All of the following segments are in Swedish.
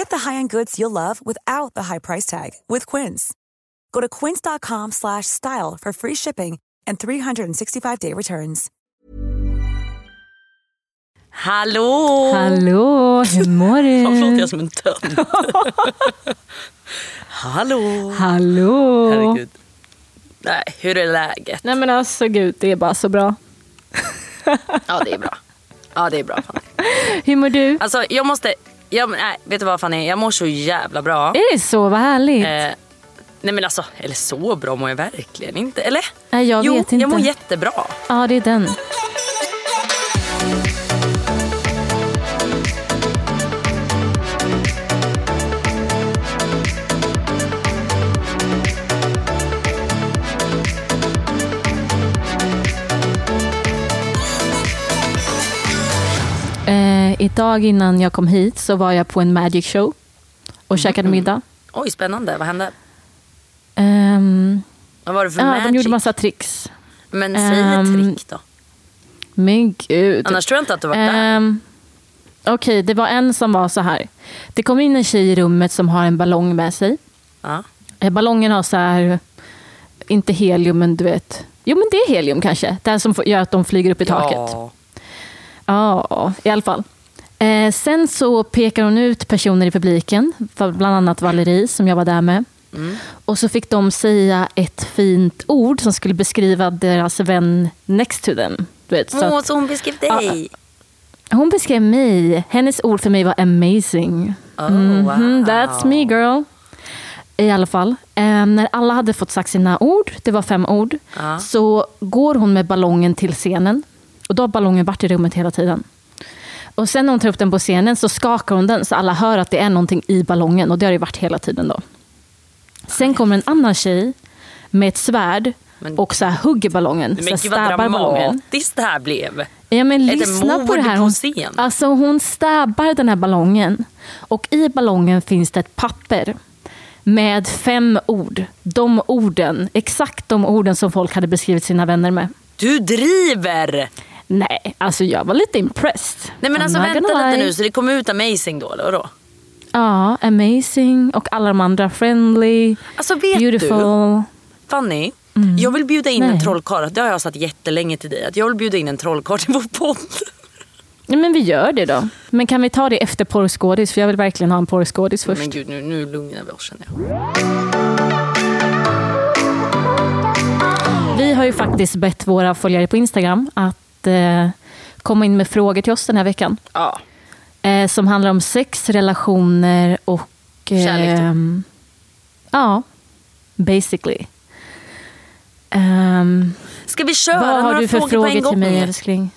Get the high-end goods you'll love without the high price tag with Quince. Go to quince.com slash style for free shipping and 365-day returns. Hallå! Hallå, hur mår Fan, låter du? jag som en tönt? Hallå! Hallå! Herregud. Nej, hur är läget? Nej men alltså gud, det är bara så bra. Ja, det är bra. Ja, det är bra. Fanny. Hur mår du? Alltså, jag måste... Jag, nej, vet du vad Fanny? Jag mår så jävla bra. Är det så? Vad härligt. Eh, nej men alltså, eller så bra mår jag verkligen inte. Eller? Nej, jag jo, vet inte. jag mår jättebra. Ja, det är den. Eh, idag innan jag kom hit så var jag på en magic show och käkade middag. Oj, spännande. Vad hände? Ehm, Vad var det för ja, magic? de gjorde massa tricks. Men säg ett Ehm, trick då. Men gud. Annars tror jag inte att du var där. Ehm, Okej, det var en som var så här. Det kom in en tjej i rummet som har en ballong med sig. Ja. Eh, Ballongen har så här, inte helium men du vet. Jo men det är helium kanske. Det här som gör att de flyger upp i taket. Ja. Ja, i alla fall. Eh, sen så pekar hon ut personer i publiken, bland annat Valerie som jag var där med. Och så fick de säga ett fint ord som skulle beskriva deras vän next to them. Du vet, så att, så hon beskrev dig. hon beskrev mig. Hennes ord för mig var amazing. Oh, wow. That's me girl. I alla fall. Eh, när alla hade fått sagt sina ord, det var fem ord, Ja. så går hon med ballongen till scenen. Och då har ballongen varit i rummet hela tiden. Och sen när hon tar upp den på scenen så skakar hon den så alla hör att det är någonting i ballongen. Och det har det varit hela tiden då. Sen kommer en annan tjej med ett svärd Men- och så hugger ballongen. Så Men här gud vad dramatiskt det här blev. Ja, men Ett lyssna på det här. Hon, alltså, hon stabbar den här ballongen. Och i ballongen finns det ett papper med fem ord. De orden, exakt de orden som folk hade beskrivit sina vänner med. Du driver! Nej, alltså jag var lite impressed. Nej men I'm alltså vänta lite lie. nu så det kommer ut amazing då eller vadå? Ja, amazing. Och alla de andra, friendly, Alltså vet beautiful. Fanny, jag vill bjuda in en Mm. Nej. trollkarl. Det har jag sagt jättelänge till dig. Att jag vill bjuda in en trollkarl till vår podd. Ja, men vi gör det då. Men kan vi ta det efter porrskådis? För jag vill verkligen ha en porrskådis först. Men gud nu, nu lugnar vi oss känner jag. Vi har ju faktiskt bett våra följare på Instagram att eh, komma in med frågor till oss den här veckan. Ja. Eh, som handlar om sex, relationer och... Eh, Kärlek, typ. Ja, basically. Ehm, Ska vi köra vad har du för frågor, till mig älskling?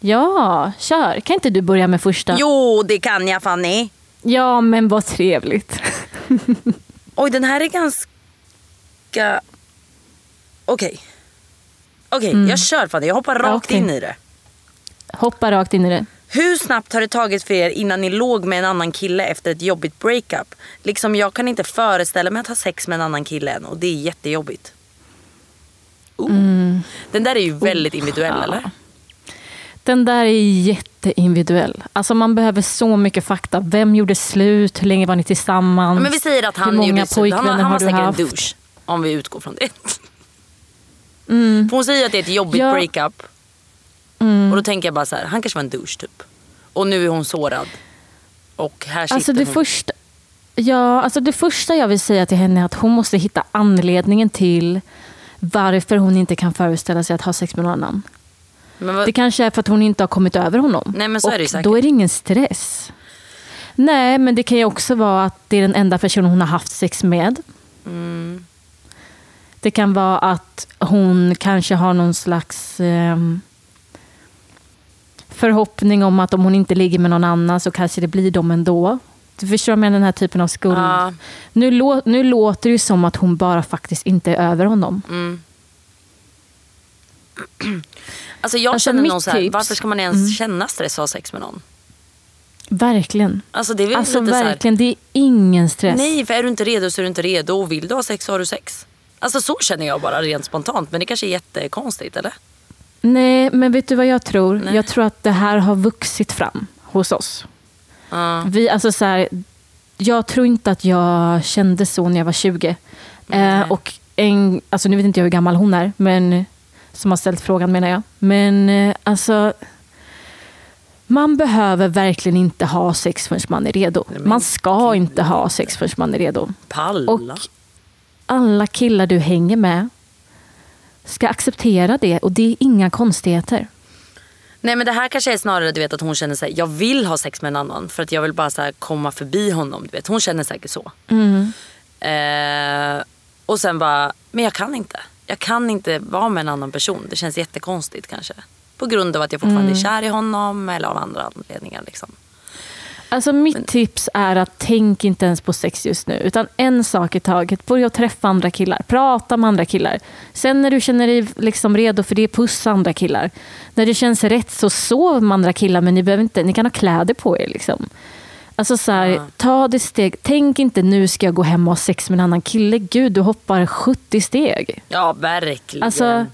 Ja, kör. Kan inte du börja med första? Jo det kan jag Fanny. Ja, men vad trevligt. Oj den här är ganska... Okej. Okej jag kör Fanny. Jag hoppar rakt Mm. Okej. in i det. Hoppa rakt in i det. Hur snabbt har det tagit för er innan ni låg med en annan kille efter ett jobbigt breakup? Liksom jag kan inte föreställa mig att ha sex med en annan kille än och det är jättejobbigt. Oh. Den där är ju väldigt individuell Mm. ja. eller? Den där är jätteindividuell. Alltså man behöver så mycket fakta. Vem gjorde slut? Hur länge var ni tillsammans? Men vi säger att Hur han många gjorde slut. Han, pojkvänner han har var du säkert en douche. Om vi utgår från det. För hon säger att det är ett jobbigt Ja. breakup. Och då tänker jag bara så här, han kanske var en douche typ. Och nu är hon sårad. Och här sitter Alltså det, hon. första, ja, alltså det första jag vill säga till henne är att hon måste hitta anledningen till varför hon inte kan föreställa sig att ha sex med någon annan. Vad, Det kanske är för att hon inte har kommit över honom. Nej, men så är och det ju säkert. Då är det ingen stress. Nej, men det kan ju också vara att det är den enda personen hon har haft sex med. Mm. Det kan vara att hon kanske har någon slags ehm, förhoppning om att om hon inte ligger med någon annan så kanske det blir dem ändå. Du förstår med den här typen av skuld. Ja. Nu, lå- nu låter det ju som att hon bara faktiskt inte är över honom. Mm. Alltså jag Alltså, känner någon så här, tips- varför ska man ens Mm. känna stress av sex med någon? Verkligen. Alltså det är Alltså så här, verkligen, det är ingen stress. nej för är du inte redo så är du inte redo och vill du ha sex så har du sex. Alltså så känner jag bara rent spontant men det kanske är jättekonstigt eller? Nej, men vet du vad jag tror? Nej. Jag tror att det här har vuxit fram hos oss. Ja. Vi, alltså så här, jag tror inte att jag kände så när jag var 20. Nej. Eh, och en, alltså nu vet inte jag hur gammal hon är, men som har ställt frågan menar jag. Men eh, alltså, man behöver verkligen inte ha sex förrän man är redo. Nej, Man ska inte ha sex förrän man är redo. Palla. Och alla killar du hänger med ska acceptera det och det är inga konstigheter. Nej men det här kanske är snarare du vet att hon känner sig jag vill ha sex med en annan för att jag vill bara så här komma förbi honom. Du vet. Hon känner säkert så. Mm. Eh, och sen bara, men jag kan inte. Jag kan inte vara med en annan person. Det känns jättekonstigt kanske. På grund av att jag fortfarande Mm. är kär i honom eller av andra anledningar. Liksom. Alltså mitt tips är att tänk inte ens på sex just nu. Utan en sak i taget. Börja träffa andra killar. Prata med andra killar. Sen när du känner dig liksom redo för det, pussa andra killar. När det känns rätt så sov med andra killar men ni, behöver inte, ni kan ha kläder på er. Liksom. Alltså så här, Ja. ta det steg. Tänk inte nu ska jag gå hem och ha sex med en annan kille. Gud, du hoppar 70 steg. Ja verkligen. Alltså,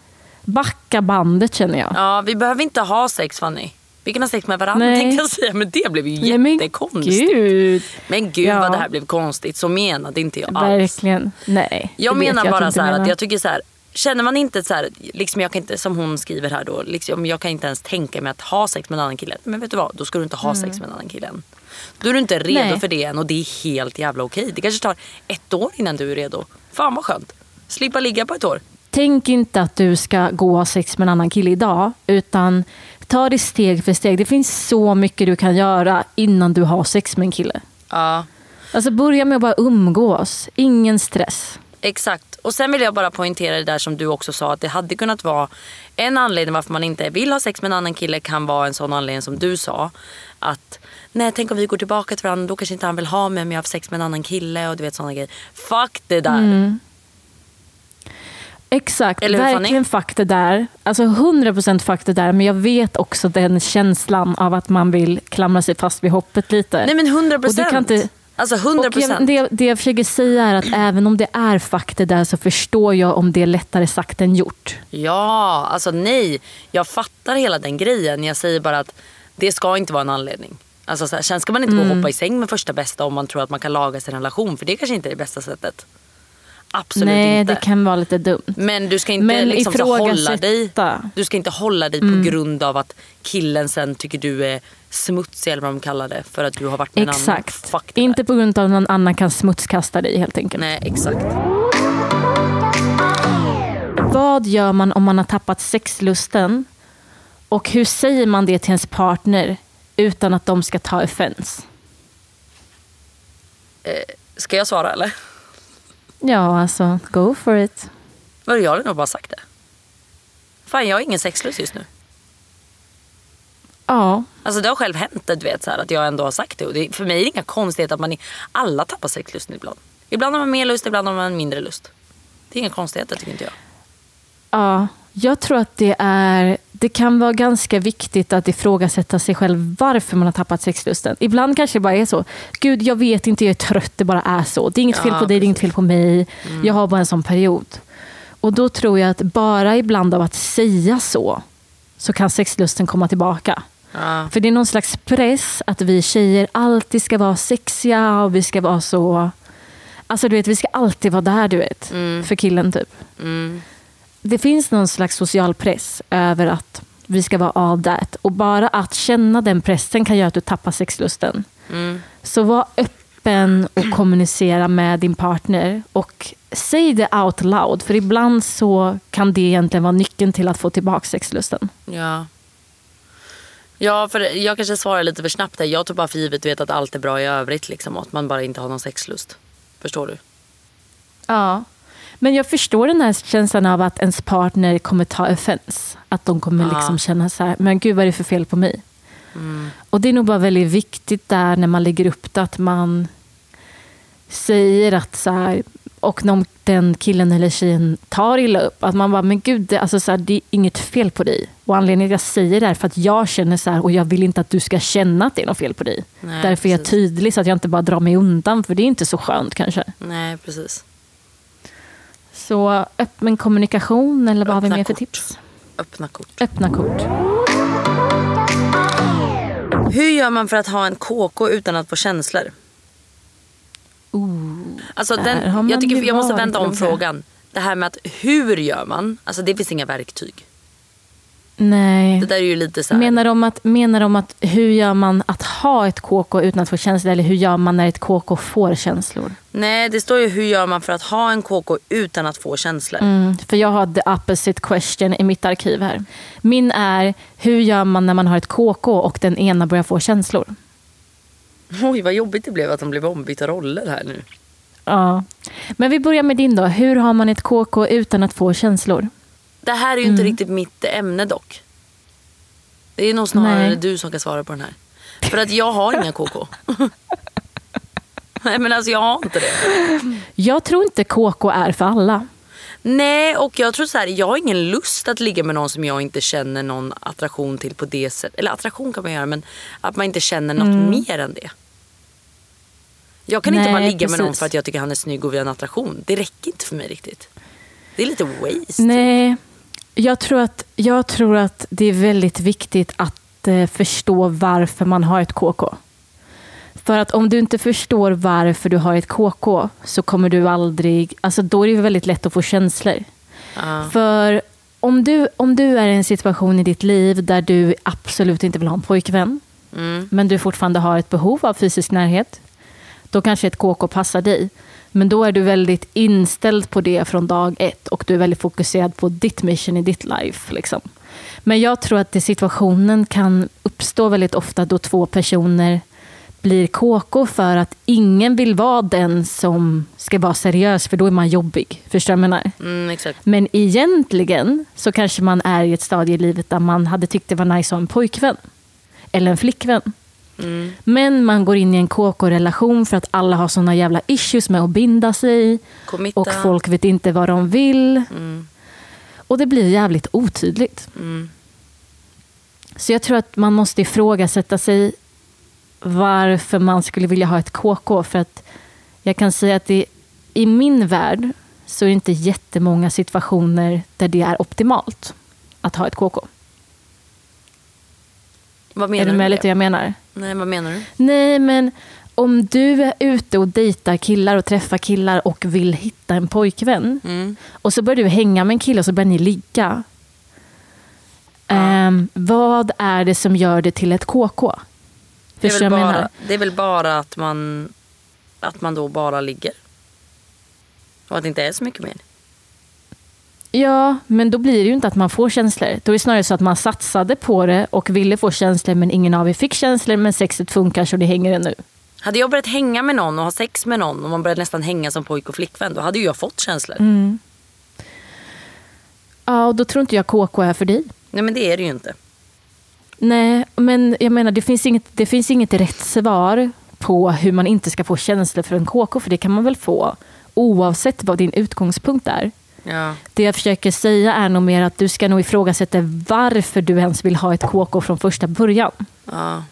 backa bandet känner jag. Ja vi behöver inte ha sex Fanny. Vi kan ha sex med varandra Nej. tänkte jag säga. Men det blev ju Nej, men jättekonstigt. Gud. Men gud Ja. vad det här blev konstigt. Så menade inte jag alls. Verkligen. Nej. Jag menar att bara inte så här menar. att jag tycker så här. Känner man inte så här, liksom jag kan inte, som hon skriver här då, liksom jag kan inte ens tänka mig att ha sex med en annan kille. Men vet du vad, då ska du inte ha sex med en annan kille än. Då är du inte redo Mm. Nej. för det än och det är helt jävla okej. Det kanske tar ett år innan du är redo. Fan vad skönt. Slippa ligga på ett år. Tänk inte att du ska gå och ha sex med en annan kille idag. Utan ta det steg för steg. Det finns så mycket du kan göra innan du har sex med en kille. Ja. Alltså börja med att bara umgås. Ingen stress. Exakt. Och sen vill jag bara poängtera det där som du också sa att det hade kunnat vara en anledning varför man inte vill ha sex med en annan kille kan vara en sån anledning som du sa. Att nej tänk om vi går tillbaka till varandra då kanske inte han vill ha mig om jag har haft sex med en annan kille och du vet sådana grejer. Fuck det där. Mm. Exakt, Eller verkligen det där. Alltså 100% fuck det där. Men jag vet också den känslan av att man vill klamra sig fast vid hoppet lite. Nej men 100 Och du kan inte- Alltså 100 Och jag, procent. det, det jag försöker säga är att även om det är det där så förstår jag om det är lättare sagt än gjort. Ja, alltså nej. Jag fattar hela den grejen. Jag säger bara att det ska inte vara en anledning. Alltså så här, sen ska man inte gå och Mm. hoppa i säng med första bästa om man tror att man kan laga sin relation. För det kanske inte är det bästa sättet. Absolut Nej, inte. det kan vara lite dumt. Men du ska inte Men liksom hålla dig. Du ska inte hålla dig Mm. på grund av att killen sen tycker du är smutsig eller vad de kallar det. För att du har varit med en annan. Exakt. Inte på grund av att någon annan kan smutskasta dig helt enkelt. Nej, exakt. Vad gör man om man har tappat sexlusten? Och hur säger man det till ens partner utan att de ska ta offense? Ska jag svara eller? Ja, alltså go for it. Vadå, Jag har nog bara sagt det. Fan jag har ingen sexlust just nu. Ja, Alltså det har själv hänt du vet, så här, att jag ändå har sagt det. Och det. För mig är det inga konstigheter att man är, alla tappar sexlusten ibland. Ibland har man mer lust, ibland har man mindre lust. Det är inga konstigheter tycker inte jag. ja, jag tror att det är det kan vara ganska viktigt att ifrågasätta sig själv varför man har tappat sexlusten. Ibland kanske det bara är så. Gud, jag vet inte, jag är trött, det bara är så. Det är inget fel Ja, på dig, det är inget fel på mig. Jag har bara en sån period. Och då tror jag att bara ibland av att säga så så kan sexlusten komma tillbaka. Ja. För det är någon slags press att vi tjejer alltid ska vara sexiga och vi ska vara så... Alltså du vet, vi ska alltid vara där du vet. För killen typ. Mm. Det finns någon slags social press över att vi ska vara all that. Och bara att känna den pressen kan göra att du tappar sexlusten. Mm. Så var öppen och kommunicera med din partner. Och säg det out loud. För ibland så kan det egentligen vara nyckeln till att få tillbaka sexlusten. Ja. Ja, för jag kanske svarar lite för snabbt här. Jag tog bara för givet vet att allt är bra i övrigt. Liksom, att man bara inte har någon sexlust. Förstår du? Ja. Men jag förstår den här känslan av att ens partner kommer ta offense. Att de kommer Ja. liksom känna så här, men gud vad är det för fel på mig? Och det är nog bara väldigt viktigt där när man lägger upp det att man säger att så här, och om den killen eller tjejen tar illa upp, att man bara, men gud, det, alltså så här, det är inget fel på dig. Och anledningen till att jag säger det är för att jag känner så här och jag vill inte att du ska känna att det är något fel på dig. Nej, Därför är jag precis. tydlig så att jag inte bara drar mig undan, för det är inte så skönt kanske. Nej, precis. Så öppen kommunikation, eller vad har vi Öppna mer för tips? Öppna kort. Öppna kort. Hur gör man för att ha en KK utan att få känslor? Alltså där den, jag, tycker, jag måste vända om frågan. Det här med att hur gör man? Alltså det finns inga verktyg. Nej. Det där är ju lite så här. Menar de, att, menar de att hur gör man att ha ett KK utan att få känslor? Eller hur gör man när ett KK får känslor? Nej, det står ju hur gör man för att ha en KK utan att få känslor. Mm, för jag har the opposite question i mitt arkiv här. Min är, hur gör man när man har ett KK och den ena börjar få känslor? Oj, vad jobbigt det blev att de blev ombytta roller här nu. Ja. Men vi börjar med din då. Hur har man ett KK utan att få känslor? Det här är ju Mm. inte riktigt mitt ämne dock. Det är nog snarare Nej. du som kan svara på den här. För att jag har inga KK. Nej men alltså jag har inte det. Jag tror inte KK är för alla. Nej och jag tror så här, jag har ingen lust att ligga med någon som jag inte känner någon attraktion till på det sättet. Eller attraktion kan man göra men att man inte känner något mer än det. Jag kan inte Mm. Nej, bara ligga med någon precis. för att jag tycker han är snygg och vi har en attraktion. Det räcker inte för mig riktigt. Det är lite waste. Nej, jag tror att, jag tror att det är väldigt viktigt att eh, förstå varför man har ett KK. För att om du inte förstår varför du har ett KK så kommer du aldrig... Alltså då är det väldigt lätt att få känslor. Ja. För om du, om du är i en situation i ditt liv där du absolut inte vill ha en pojkvän Mm. men du fortfarande har ett behov av fysisk närhet då kanske ett KK passar dig. Men då är du väldigt inställd på det från dag ett och du är väldigt fokuserad på ditt mission i ditt life. Liksom. Men jag tror att det situationen kan uppstå väldigt ofta då två personer blir KK för att ingen vill vara den som ska vara seriös för då är man jobbig. Förstår du vad jag menar? Mm, exakt. Men egentligen så kanske man är i ett stadie i livet där man hade tyckt det var nice att ha en pojkvän. Eller en flickvän. Mm. Men man går in i en KK-relation för att alla har såna jävla issues med att binda sig. Committa. Och folk vet inte vad de vill. Mm. Och det blir jävligt otydligt. Mm. Så jag tror att man måste ifrågasätta sig varför man skulle vilja ha ett KK. För att jag kan säga att det, i min värld så är det inte jättemånga situationer där det är optimalt att ha ett KK. Vad menar är du med med lite det? jag menar? Nej, vad menar du? Nej, men om du är ute och dejtar killar och träffar killar och vill hitta en pojkvän Mm. och så börjar du hänga med en kille och så börjar ni ligga. Ehm, vad är det som gör det till ett KK? Det är, bara, det är väl bara att man, att man då bara ligger. Och att det inte är så mycket mer. Ja, men då blir det ju inte att man får känslor. Då är det snarare så att man satsade på det och ville få känslor men ingen av er fick känslor men sexet funkar så det hänger ännu. Hade jag börjat hänga med någon och ha sex med någon och man började nästan hänga som pojk och flickvän då hade ju jag fått känslor. Mm. Ja, och då tror inte jag KK är för dig. Nej men det är det ju inte. Nej, men jag menar det finns inget, det finns inget rätt svar på hur man inte ska få känslor för en KK, för det kan man väl få oavsett vad din utgångspunkt är. Ja. Det jag försöker säga är nog mer att du ska nog ifrågasätta varför du ens vill ha ett KK från första början. Ja.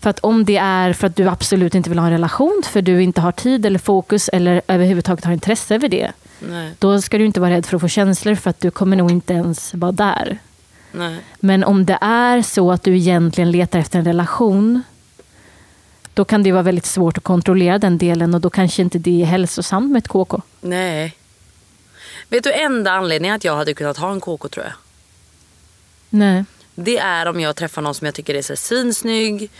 För att om det är för att du absolut inte vill ha en relation, för du inte har tid eller fokus eller överhuvudtaget har intresse över det, Nej. då ska du inte vara rädd för att få känslor för att du kommer nog inte ens vara där. Nej. Men om det är så att du egentligen letar efter en relation, då kan det vara väldigt svårt att kontrollera den delen och då kanske inte det är hälsosamt med ett KK. Nej. Vet du enda anledningen att jag hade kunnat ha en KK tror jag? Nej. Det är om jag träffar någon som jag tycker är så svinsnygg,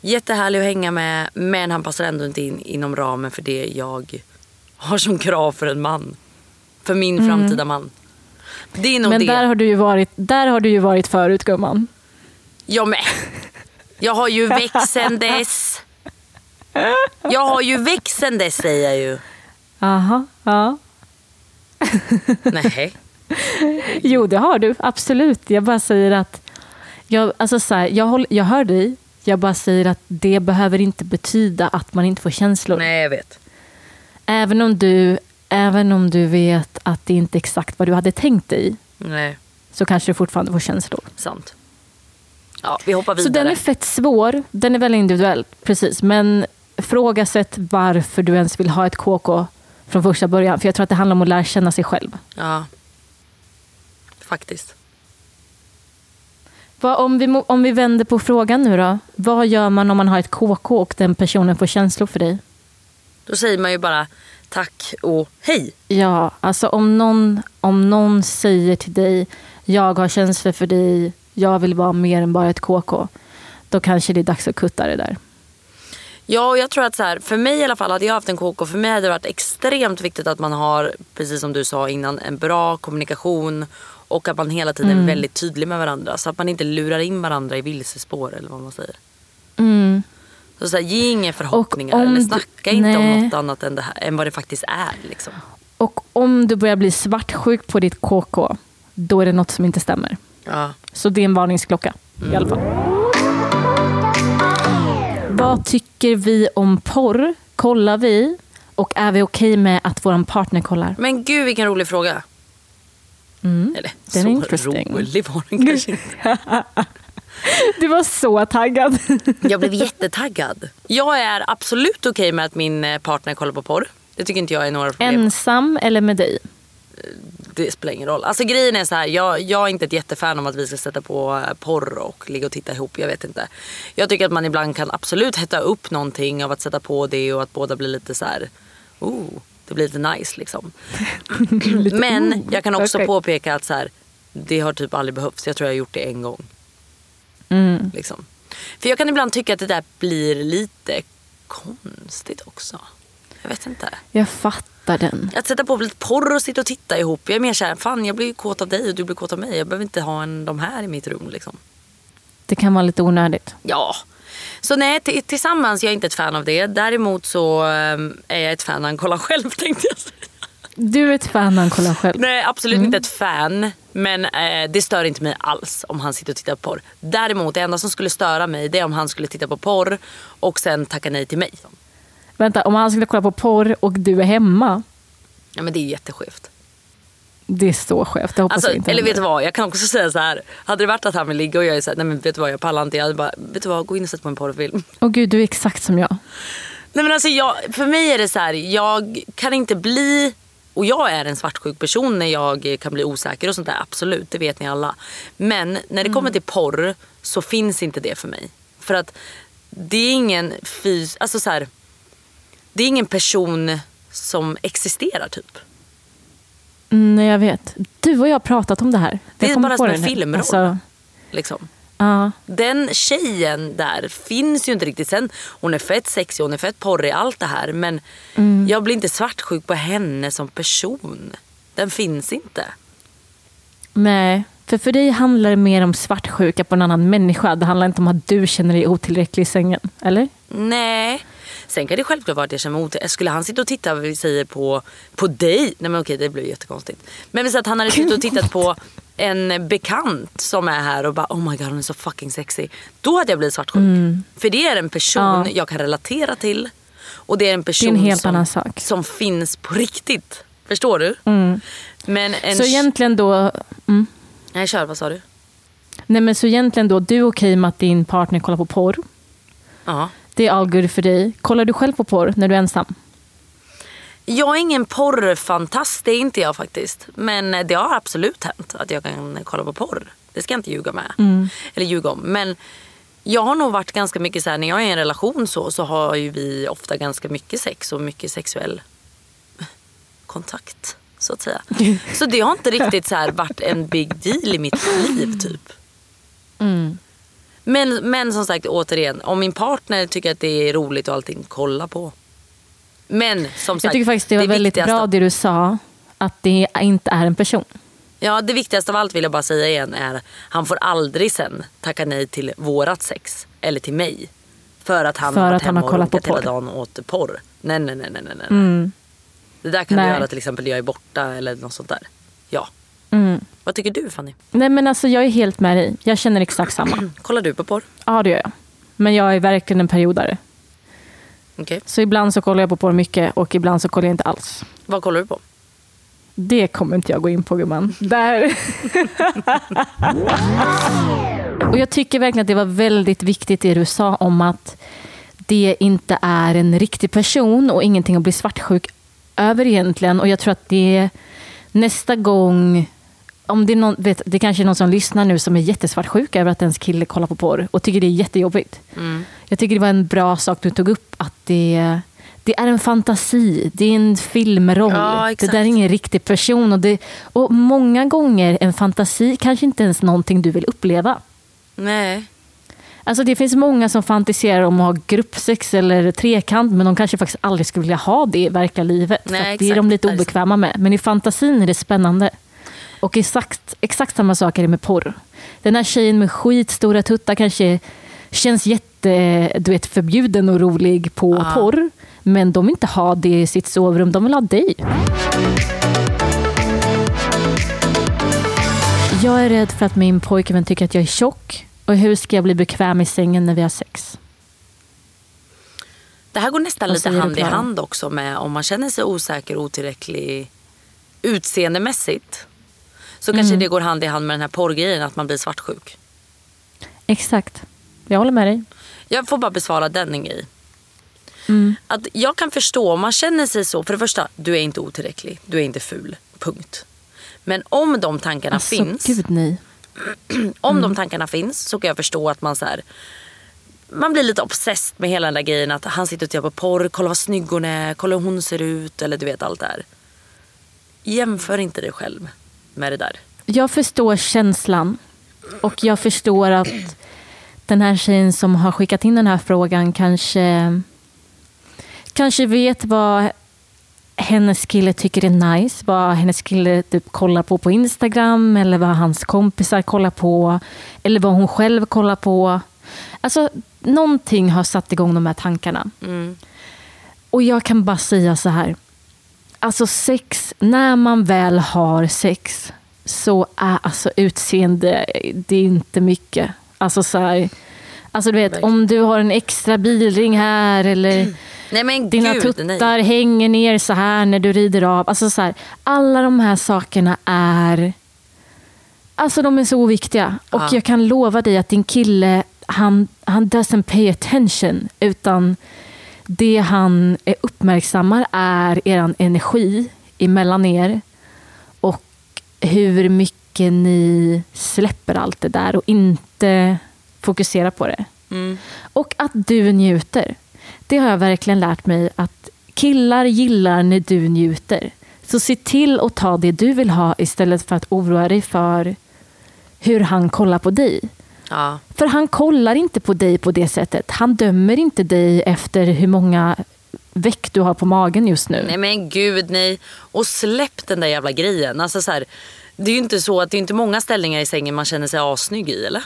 jättehärlig att hänga med, men han passar ändå inte in inom ramen för det jag har som krav för en man. För min framtida man. Det är nog Men det. där har, du ju varit, där har du ju varit förut gumman. Jag med. Jag har ju växt sen dess. Jag har ju växt sen dess säger jag ju. Aha, ja. Nej. Jo, det har du. Absolut. Jag bara säger att... Jag, alltså så här, jag, håll, jag hör dig. Jag bara säger att det behöver inte betyda att man inte får känslor. Nej jag vet. Även, om du, även om du vet att det inte är exakt vad du hade tänkt dig Nej, så kanske du fortfarande får känslor. sant. Ja, vi hoppar Så vidare. den är fett svår. Den är väldigt individuell. Precis. Men frågasätt varför du ens vill ha ett KK från första början. För jag tror att det handlar om att lära känna sig själv. Ja. Faktiskt. Vad, om, vi, om vi vänder på frågan nu då. Vad gör man om man har ett KK och den personen får känslor för dig? Då säger man ju bara tack och hej. Ja, alltså om någon, om någon säger till dig jag har känslor för dig, jag vill vara mer än bara ett KK. Då kanske det är dags att kutta det där. Ja, och jag tror att så här, för mig i alla fall hade jag haft en KK. För mig hade det varit extremt viktigt att man har, precis som du sa innan, en bra kommunikation. Och att man hela tiden är väldigt tydlig med varandra. Så att man inte lurar in varandra i vilsespår eller vad man säger. Mm. Så, så här, ge inga förhoppningar om eller du- snacka inte om nej. något annat än, här, än vad det faktiskt är. Liksom. Och om du börjar bli svartsjuk på ditt KK, då är det något som inte stämmer. Ja. Så det är en varningsklocka i alla fall. Vad tycker vi om porr? Kollar vi? Och är vi okej med att vår partner kollar? Men gud vilken rolig fråga. Mm. Eller Den är så interesting. rolig var den kanske inte. Du var så taggad. Jag blev jättetaggad. Jag är absolut okej med att min eh, partner kollar på porr. Det tycker inte jag är några problem. Ensam eller med dig? Det spelar ingen roll. Alltså grejen är så här, jag, jag är inte ett jättefan om att vi ska sätta på eh, porr och ligga och titta ihop. Jag vet inte. Jag tycker att man ibland kan absolut hetta upp någonting av att sätta på det och att båda blir lite så här, oh, det blir lite nice liksom. Men jag kan också okej. påpeka att så här, det har typ aldrig behövts. Jag tror jag har gjort det en gång. Mm. Liksom. För jag kan ibland tycka att det där blir lite konstigt också. Jag vet inte. Jag fattar den. Att sätta på lite porr och sitta och titta ihop. Jag är mer såhär, fan jag blir kåt av dig och du blir kåt av mig. Jag behöver inte ha en, de här i mitt rum liksom. Det kan vara lite onödigt. Ja. Så nej, tillsammans jag är inte ett fan av det. Däremot så ehm, är jag ett fan när han kollar själv tänkte jag säga. Du är ett fan när han kollar själv. Nej absolut inte ett fan. Men eh, det stör inte mig alls om han sitter och tittar på porr. Däremot det enda som skulle störa mig det är om han skulle titta på porr och sen tacka nej till mig. Vänta, om han skulle kolla på porr och du är hemma. Ja men det är jätteskevt. Det är så skevt. Det hoppas Alltså, jag inte eller vet du vad, jag kan också säga så här. Hade det varit att han vill ligga och jag är såhär, nej men vet du vad jag pallar inte. Jag hade bara, vet du vad, gå in och sätt på en porrfilm. Åh gud, du är exakt som jag. Nej men alltså jag, för mig är det så här, jag kan inte bli, och jag är en svartsjuk person när jag kan bli osäker och sånt där, absolut, det vet ni alla. Men när det kommer till porr så finns inte det för mig. För att det är ingen fys, alltså så här, det är ingen person som existerar typ. Mm, jag vet. Du och jag har pratat om det här. Det Jag är bara som en filmroll. Alltså, Liksom. ja. Den tjejen där finns ju inte riktigt. Sen, hon är fett sexig, hon är fett porrig, allt det här. Men Mm. jag blir inte svartsjuk på henne som person. Den finns inte. Nej, för för dig handlar det mer om svartsjuka på en annan människa. Det handlar inte om att du känner dig otillräcklig i sängen. Eller? Nej. Sen kan det självklart vara att jag känner mig otillräcklig. Skulle han sitta och titta vi säger på, på dig? Nej men okej det blir jättekonstigt. Men så att han hade suttit och tittat på en bekant som är här och bara oh my god hon är så fucking sexy. Då hade jag blivit svartsjuk. För det är en person Ja. jag kan relatera till. Och det är en person helt som, annan sak. som finns på riktigt. Förstår du? Men en... Så egentligen då... Mm. Nej kör, vad sa du? Nej, men så egentligen då, du är okej med att din partner kollar på porr. Ja. Det är all good för dig. Kollar du själv på porr när du är ensam? Jag är ingen porrfantast, det är inte jag faktiskt. Men det har absolut hänt att jag kan kolla på porr. Det ska jag inte ljuga med. Mm. Eller ljuga om. Men jag har nog varit ganska mycket så här, när jag är i en relation så, så har ju vi ofta ganska mycket sex och mycket sexuell kontakt. Så att säga. Så det har inte riktigt så här varit en big deal i mitt liv typ. Mm. Men, men som sagt återigen, om min partner tycker att det är roligt och allting, kolla på. Men som sagt. Jag tycker faktiskt det var väldigt viktigaste- bra det du sa. Att det inte är en person. Ja, det viktigaste av allt vill jag bara säga igen är han får aldrig sen tacka nej till vårat sex. Eller till mig. För att han För har varit hemma och kollat på runkat hela porr. dagen och åt porr. Nej, nej, nej, nej, nej. Mm. Det där kan Nej. du göra till exempel jag är borta eller något sånt där. Ja. Mm. Vad tycker du Fanny? Nej men alltså jag är helt med dig. Jag känner exakt samma. Kollar du på porr? Ja det gör jag. Men jag är verkligen en periodare. Okej. Så ibland så kollar jag på porr mycket och ibland så kollar jag inte alls. Vad kollar du på? Det kommer inte jag gå in på gumman. Där. och jag tycker verkligen att det var väldigt viktigt det du sa om att det inte är en riktig person och ingenting att bli svartsjuk över egentligen. Och jag tror att det nästa gång om det, är någon, vet, det kanske är någon som lyssnar nu som är jättesvartsjuk över att ens kille kollar på porr och tycker det är jättejobbigt. Jag tycker det var en bra sak du tog upp. Att det, det är en fantasi. Det är en filmroll. Ja, det där är ingen riktig person. Och, det, och många gånger en fantasi kanske inte ens någonting du vill uppleva. Nej. Alltså det finns många som fantiserar om att ha gruppsex eller trekant men de kanske faktiskt aldrig skulle vilja ha det i verkliga livet. Nej, det är de lite obekväma med. Men i fantasin är det spännande. Och exakt, exakt samma sak är det med porr. Den här tjejen med skitstora tuttar kanske känns jätte du vet, förbjuden och rolig på Ja. porr. Men de vill inte ha det i sitt sovrum, de vill ha dig. Jag är rädd för att min pojkvän tycker att jag är tjock. Och hur ska jag bli bekväm i sängen när vi har sex? Det här går nästan lite hand i hand också med om man känner sig osäker och otillräcklig utseendemässigt. Så Mm. kanske det går hand i hand med den här porrgrejen, att man blir svartsjuk. Exakt. Jag håller med dig. Jag får bara besvara den en grej. Mm. Att jag kan förstå om man känner sig så. För det första, du är inte otillräcklig. Du är inte ful. Punkt. Men om de tankarna Alltså, finns. gud nej. Om Mm. de tankarna finns så kan jag förstå att man så här, man blir lite obsessed med hela den där grejen att han sitter och tittar på porr, kolla vad snygg hon är, kolla hur hon ser ut eller du vet allt det här. Jämför inte dig själv med det där. Jag förstår känslan. Och jag förstår att den här tjejen som har skickat in den här frågan kanske, kanske vet vad hennes kille tycker är nice. Vad hennes kille typ kollar på på Instagram eller vad hans kompisar kollar på. Eller vad hon själv kollar på. Alltså, någonting har satt igång de här tankarna. Och jag kan bara säga så här. Alltså sex, när man väl har sex så är alltså utseende, det är inte mycket. Alltså så här, alltså du vet om du har en extra bilring här eller Nej men dina gud tuttar nej. hänger ner så här när du rider av. Alltså så här, alla de här sakerna är Alltså de är så oviktiga. Och Ja. jag kan lova dig att din kille, han, han doesn't pay attention. Utan det han uppmärksammar är er energi emellan er. Och hur mycket ni släpper allt det där och inte fokuserar på det. Mm. Och att du njuter. Det har jag verkligen lärt mig att killar gillar när du njuter. Så se till att ta det du vill ha istället för att oroa dig för hur han kollar på dig. Ja. För han kollar inte på dig på det sättet. Han dömer inte dig efter hur många veck du har på magen just nu. Nej men gud nej. Och släpp den där jävla grejen. Alltså, så här, det är ju inte så att det är inte många ställningar i sängen man känner sig assnygg i eller?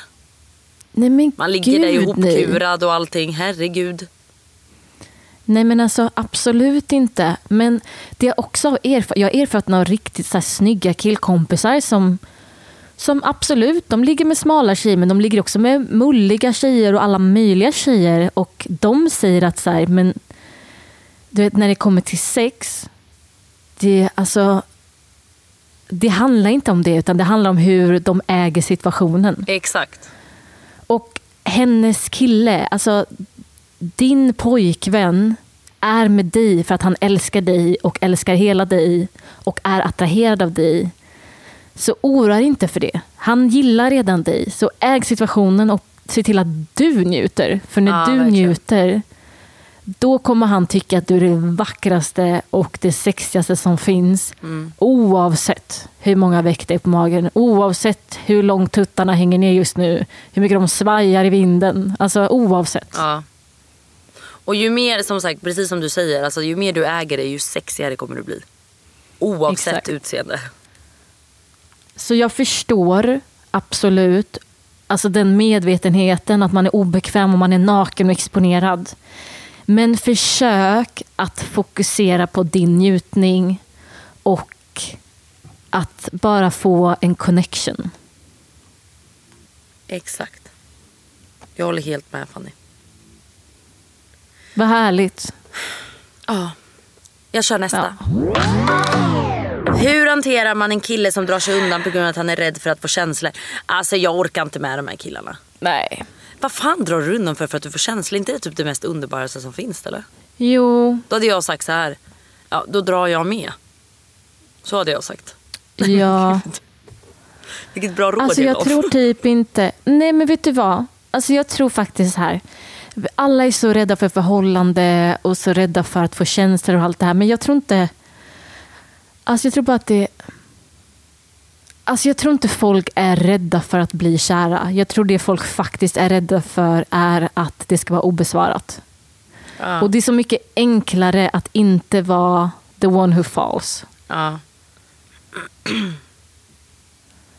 Nej, men Man ligger gud, där nej. ihopkurad och allting. Herregud. Nej men alltså absolut inte. Men det jag också har erfarit, jag har erfarit några riktigt så här snygga killkompisar som, som absolut, de ligger med smala tjejer men de ligger också med mulliga tjejer och alla möjliga tjejer. Och de säger att så här, men du vet när det kommer till sex, det, alltså, det handlar inte om det utan det handlar om hur de äger situationen. Exakt. Och hennes kille, alltså din pojkvän är med dig för att han älskar dig och älskar hela dig och är attraherad av dig. Så oroa dig inte för det. Han gillar redan dig. Så äg situationen och se till att du njuter. För när Ja, du verkligen. njuter, då kommer han tycka att du är det vackraste och det sexigaste som finns. Mm. Oavsett hur många veck det är på magen. Oavsett hur långt tuttarna hänger ner just nu. Hur mycket de svajar i vinden. Alltså oavsett. Ja. Och ju mer, som sagt, precis som du säger, alltså, ju mer du äger det ju sexigare kommer du bli. Oavsett Exakt. utseende. Så jag förstår absolut alltså den medvetenheten att man är obekväm och man är naken och exponerad. Men försök att fokusera på din njutning och att bara få en connection. Exakt. Jag håller helt med Fanny. Vad härligt. Ja. Jag kör nästa. Hur hanterar man en kille som drar sig undan på grund av att han är rädd för att få känslor? Alltså jag orkar inte med de här killarna. Nej. Vad fan drar du undan för för att du får känslor? inte det typ det mest underbaraste som finns eller? Jo, Då hade jag sagt så här. Ja, då drar jag med. Så hade jag sagt. ja. Vilket bra råd Alltså jag tror typ inte... Nej men vet du vad? Alltså jag tror faktiskt här. Alla är så rädda för förhållande och så rädda för att få känslor och allt det här. Men jag tror inte... Alltså jag tror bara att det... Alltså jag tror inte folk är rädda för att bli kära. Jag tror det folk faktiskt är rädda för är att det ska vara obesvarat. Ja. Och det är så mycket enklare att inte vara the one who falls. Ja.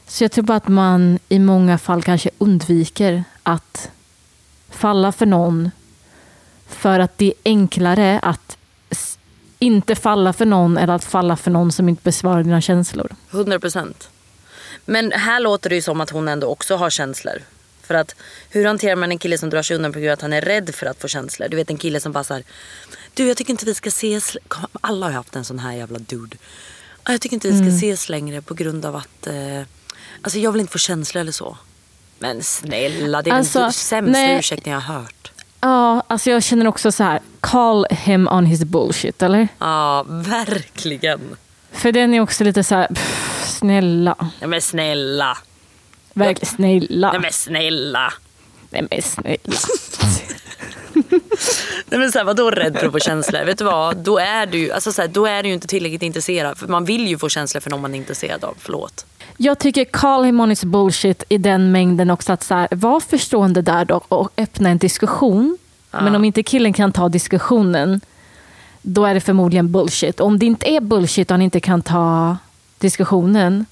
Så jag tror bara att man i många fall kanske undviker att falla för någon för att det är enklare att inte falla för någon eller att falla för någon som inte besvarar dina känslor. 100 procent. Men här låter det ju som att hon ändå också har känslor. För att hur hanterar man en kille som drar sig undan på grund av att han är rädd för att få känslor? Du vet en kille som bara såhär, du jag tycker inte vi ska ses. Alla har haft en sån här jävla dude. "Ah, Jag tycker inte vi ska ses längre på grund av att, eh, alltså jag vill inte få känslor eller så. Men snälla, det är Alltså, den sämsta nej. ursäkten jag har hört. Ja, alltså jag känner också så här, call him on his bullshit, eller? Ja, verkligen. För den är också lite så här, pff, snälla. Nej men snälla. Verkligen snälla. Nej men snälla. Nej men snälla. Nej men så här, vadå rädd för att få känslor? Vet du vad? Då är du, alltså så här, då är du ju inte tillräckligt intresserad. För man vill ju få känslor för någon man är intresserad av. Förlåt. Jag tycker call him on his bullshit i den mängden också. att så här, Var förstående där då och öppna en diskussion. Men om inte killen kan ta diskussionen, då är det förmodligen bullshit. Om det inte är bullshit och han inte kan ta diskussionen,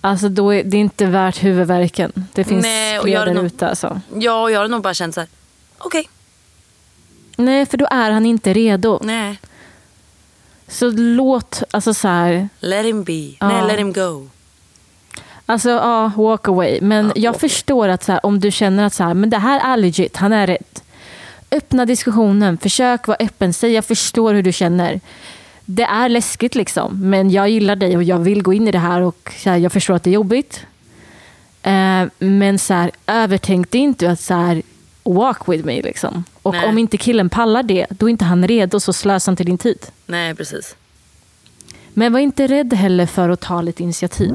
alltså då är det inte värt huvudvärken. Det finns Nej, fler där ute. Alltså. Ja, och jag har nog bara känt så här. okej, Nej, för då är han inte redo. nej. Så låt, alltså så här, Let him be. Ja. Nej, let him go. Alltså ja, walk away. Men Ja, jag förstår att så här, om du känner att så här, men det här är legit, han är rätt. Öppna diskussionen, försök vara öppen, säg jag förstår hur du känner. Det är läskigt liksom, men jag gillar dig och jag vill gå in i det här och så här, jag förstår att det är jobbigt. Eh, men så här, övertänk det inte att så här, walk with me liksom. Och Nej. om inte killen pallar det, då är inte han redo så slösa inte din tid. Nej, precis. Men var inte rädd heller för att ta lite initiativ.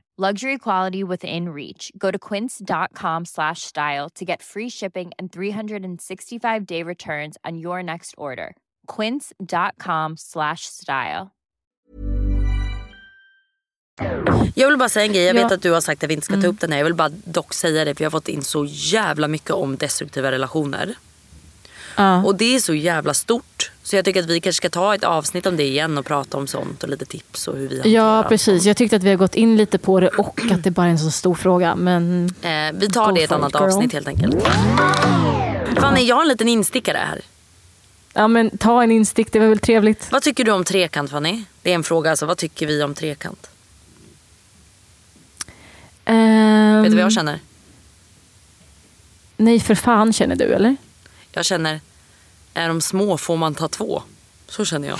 Luxury quality within reach. Go to quince.com slash style to get free shipping and 365 day returns on your next order. Quince.com slash style. Jag vill bara säga en grej. Jag vet Ja. att du har sagt att vi inte ska ta upp den här. Jag vill bara dock säga det för jag har fått in så jävla mycket om destruktiva relationer. Ja. Och det är så jävla stort. Så jag tycker att vi kanske ska ta ett avsnitt om det igen och prata om sånt och lite tips och hur vi Ja, precis. Jag tyckte att vi har gått in lite på det och att det bara är en så stor fråga. Men Eh, vi tar det i ett annat girl. avsnitt helt enkelt. Fanny, jag har en liten instickare här. ja, men ta en instick, det var väl trevligt. Vad tycker du om trekant Fanny? Det är en fråga alltså. Vad tycker vi om trekant? Ehm, Vet du vad jag känner? Nej, för fan känner du eller? Jag känner, är de små får man ta två. Så känner jag.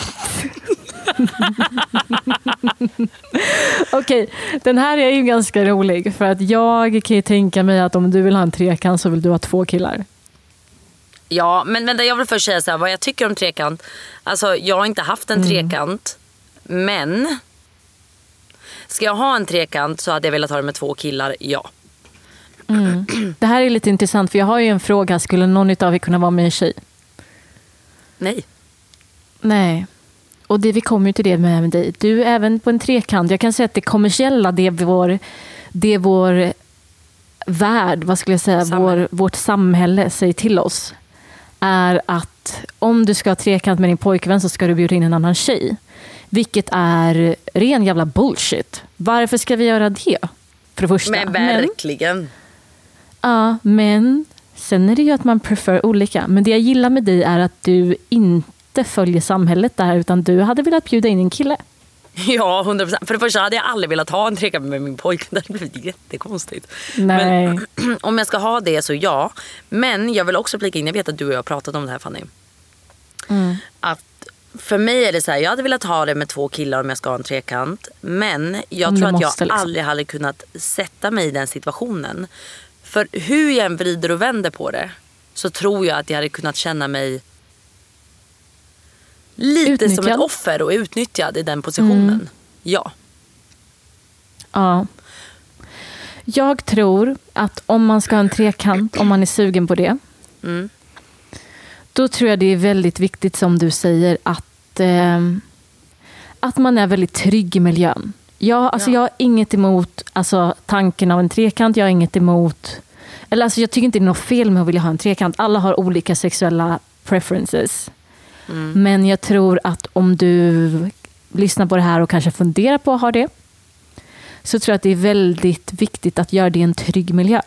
Okej, den här är ju ganska rolig. För att jag kan ju tänka mig att om du vill ha en trekant så vill du ha två killar. Ja, men vänta, jag vill först säga så här, vad jag tycker om trekant. Alltså, jag har inte haft en trekant, men ska jag ha en trekant så hade jag velat ha det med två killar, ja. Det här är lite intressant för jag har ju en fråga. Skulle någon av er kunna vara med en tjej? Nej. Nej. Och det, vi kommer ju till det med dig. Du är även på en trekant. Jag kan säga att det kommersiella, det är vår, det är vår värld, vad skulle jag säga, Samhälle. Vår, vårt samhälle säger till oss. Är att om du ska ha trekant med din pojkvän så ska du bjuda in en annan tjej. Vilket är ren jävla bullshit. Varför ska vi göra det? För det första. Men verkligen. Ja, men sen är det ju att man prefer olika. Men det jag gillar med dig är att du inte följer samhället där, utan du hade velat bjuda in en kille. Ja, 100%. För det första hade jag aldrig velat ha en trekant med min pojke. Det hade blivit jättekonstigt. Nej. Men, om jag ska ha det så ja. Men jag vill också flika in, jag vet att du och jag har pratat om det här Fanny. Mm. Att för mig är det så här, jag hade velat ha det med två killar om jag ska ha en trekant. Men jag tror att jag liksom. aldrig hade kunnat sätta mig i den situationen. För hur jag än vrider och vänder på det så tror jag att jag hade kunnat känna mig lite som ett Utnyttjad. offer och utnyttjad i den positionen. Mm. Ja. Ja. Jag tror att om man ska ha en trekant, om man är sugen på det, Mm. då tror jag det är väldigt viktigt som du säger att, eh, att man är väldigt trygg i miljön. Jag, alltså Ja. jag har inget emot alltså, tanken av en trekant, jag har inget emot eller alltså, jag tycker inte det är något fel med att vilja ha en trekant. Alla har olika sexuella preferences. Mm. Men jag tror att om du lyssnar på det här och kanske funderar på att ha det, så tror jag att det är väldigt viktigt att göra det i en trygg miljö.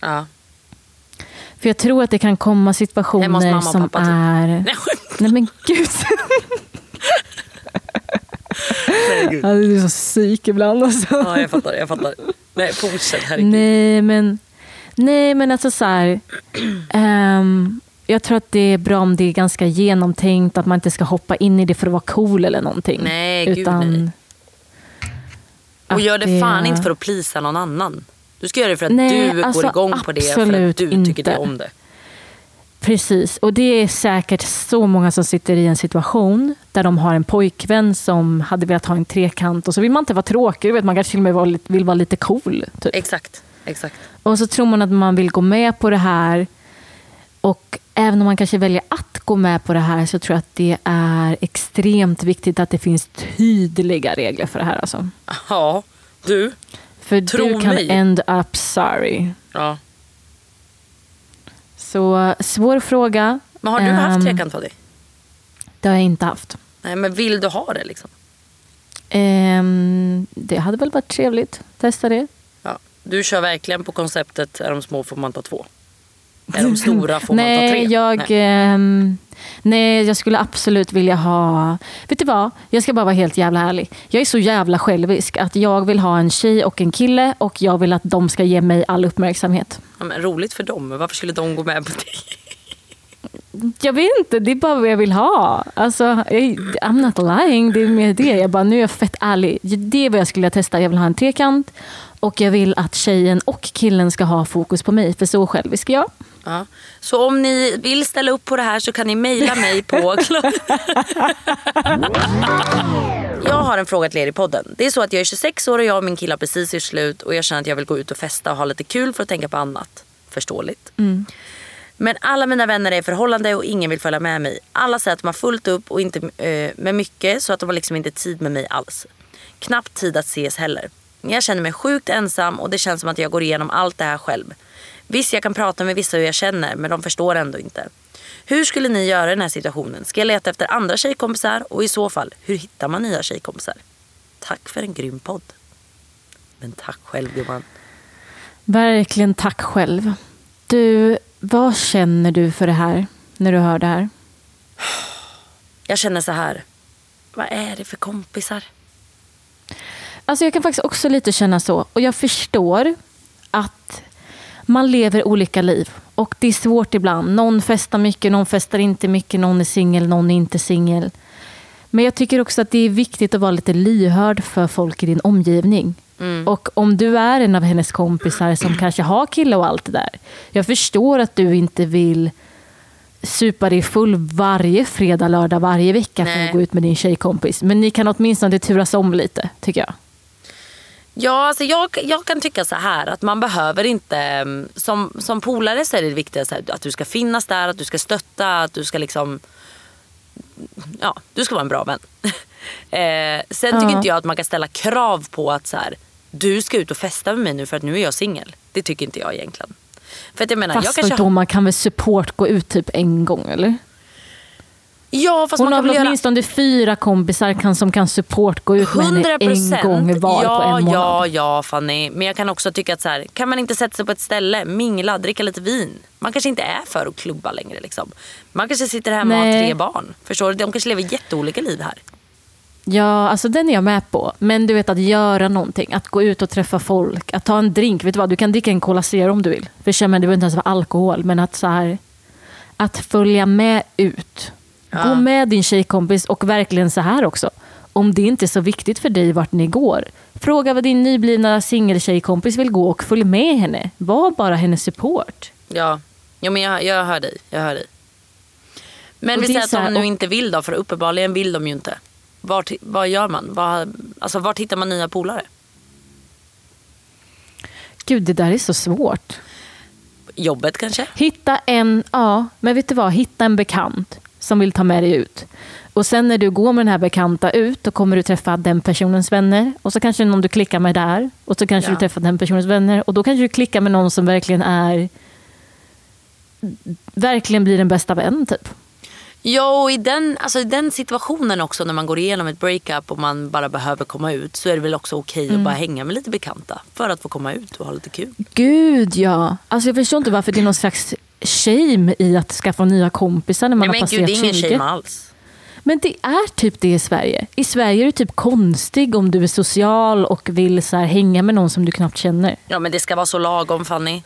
ja. För jag tror att det kan komma situationer som typ. är... Nej, skämt. Nej men gud. Nej, gud. Ja, du är så psyk ibland alltså. Ja, jag fattar. Jag fattar. Nej, fortsätt. Herregud. Nej men, nej, men alltså så här. ehm, jag tror att det är bra om det är ganska genomtänkt. Att man inte ska hoppa in i det för att vara cool eller någonting. Nej, gud, nej. Och gör det fan inte för att plisa någon annan. Du ska göra det för att Nej, du alltså, går igång på det för att du tycker det inte. om det. Precis, och det är säkert så många som sitter i en situation där de har en pojkvän som hade velat ha en trekant och så vill man inte vara tråkig, vet, man kanske till och med vara lite- vill vara lite cool. Typ. Exakt. Exakt. Och så tror man att man vill gå med på det här och även om man kanske väljer att gå med på det här så tror jag att det är extremt viktigt att det finns tydliga regler för det här. Alltså. Ja, du. För Tro du kan mig. end up sorry. Ja. Så svår fråga. Men har du haft Ehm, trekant Toddy? Det har jag inte haft. Nej, men vill du ha det liksom? Ehm, det hade väl varit trevligt. Testa det. Ja. Du kör verkligen på konceptet är de små får man ta två. Är de stora får man ta tre. Nej, jag, Nej. Nej, jag skulle absolut vilja ha... Vet du vad? Jag ska bara vara helt jävla ärlig. Jag är så jävla självisk att jag vill ha en tjej och en kille och jag vill att de ska ge mig all uppmärksamhet. Ja, men roligt för dem. Varför skulle de gå med på det? Jag vet inte, det är bara vad jag vill ha. Alltså, I'm not lying, det är mer det. Jag bara, nu är jag fett ärlig. Det är vad jag skulle testa. Jag vill ha en trekant och jag vill att tjejen och killen ska ha fokus på mig. För så självisk är jag. Ja. Så om ni vill ställa upp på det här så kan ni mejla mig på... jag har en fråga till er i podden. Det är så att jag är 26 år och jag och min kille har precis gjort slut och jag känner att jag vill gå ut och festa och ha lite kul för att tänka på annat. Förståeligt. Men alla mina vänner är i förhållande och ingen vill följa med mig. Alla säger att de har fullt upp och inte eh, med mycket så att de har liksom inte tid med mig alls. Knappt tid att ses heller. Jag känner mig sjukt ensam och det känns som att jag går igenom allt det här själv. Visst, jag kan prata med vissa hur jag känner men de förstår ändå inte. Hur skulle ni göra i den här situationen? Ska jag leta efter andra tjejkompisar? Och i så fall, hur hittar man nya tjejkompisar? Tack för en grym podd. Men tack själv gumman. Verkligen tack själv. Du, vad känner du för det här när du hör det här? Jag känner så här. Vad är det för kompisar? Alltså jag kan faktiskt också lite känna så. Och jag förstår att man lever olika liv. Och det är svårt ibland. Någon festar mycket, någon festar inte mycket, någon är singel, någon är inte singel. Men jag tycker också att det är viktigt att vara lite lyhörd för folk i din omgivning. Och om du är en av hennes kompisar som kanske har kille och allt det där. Jag förstår att du inte vill supa dig full varje fredag, lördag, varje vecka för Nej. att gå ut med din tjejkompis. Men ni kan åtminstone turas om lite, tycker jag. Ja, alltså jag, jag kan tycka så här att man behöver inte... mm, Som, som polare så är det viktigt att du ska finnas där, att du ska stötta, att du ska liksom... Ja, du ska vara en bra vän. eh, sen tycker Ja. inte jag att man kan ställa krav på att så här, du ska ut och festa med mig nu för att nu är jag singel. Det tycker inte jag egentligen. För att jag menar, jag Fast kanske... då man kan väl support gå ut typ en gång eller? Ja, fast Hon man har kan väl väl göra... åtminstone fyra kompisar kan, som kan support gå ut med henne en gång var ja, på en månad. Ja, ja Fanny. Men jag kan också tycka att så här, kan man inte sätta sig på ett ställe, mingla, dricka lite vin. Man kanske inte är för att klubba längre. Liksom. Man kanske sitter hemma och har Nej. tre barn. Förstår du? De kanske lever jätteolika liv här. Ja, alltså den är jag med på. Men du vet att göra någonting, att gå ut och träffa folk, att ta en drink. Vet du vad, du kan dricka en Cola Zero om du vill. För menar, det behöver inte ens vara alkohol. Men att så här, att följa med ut. Gå med din tjejkompis och verkligen så här också. Om det inte är så viktigt för dig vart ni går. Fråga vad din nyblivna singeltjejkompis vill gå och följ med henne. Var bara hennes support. Ja, ja men jag, jag hör dig. Jag hör dig. Men Och vi säger att de nu och- inte vill då, för uppenbarligen vill de ju inte. Vart, vad gör man? Vad, alltså, vart hittar man nya polare? Gud, det där är så svårt. Jobbet kanske? Hitta en, ja, men vet du vad? Hitta en bekant som vill ta med dig ut. Och sen när du går med den här bekanta ut, då kommer du träffa den personens vänner. Och så kanske någon du klickar med där. Och så kanske Ja. du träffar den personens vänner. Och då kanske du klickar med någon som verkligen är verkligen blir en bästa vän typ. Ja, och i den, alltså, i den situationen också när man går igenom ett breakup och man bara behöver komma ut så är det väl också okej Mm. att bara hänga med lite bekanta för att få komma ut och ha lite kul. Gud ja. Alltså jag förstår inte varför det är någon slags shame i att skaffa nya kompisar när man Nej, har men gud, passerat det är ingen 20. shame alls. Men det är typ det i Sverige. I Sverige är du typ konstig om du är social och vill så hänga med någon som du knappt känner. Ja, men det ska vara så lagom Fanny.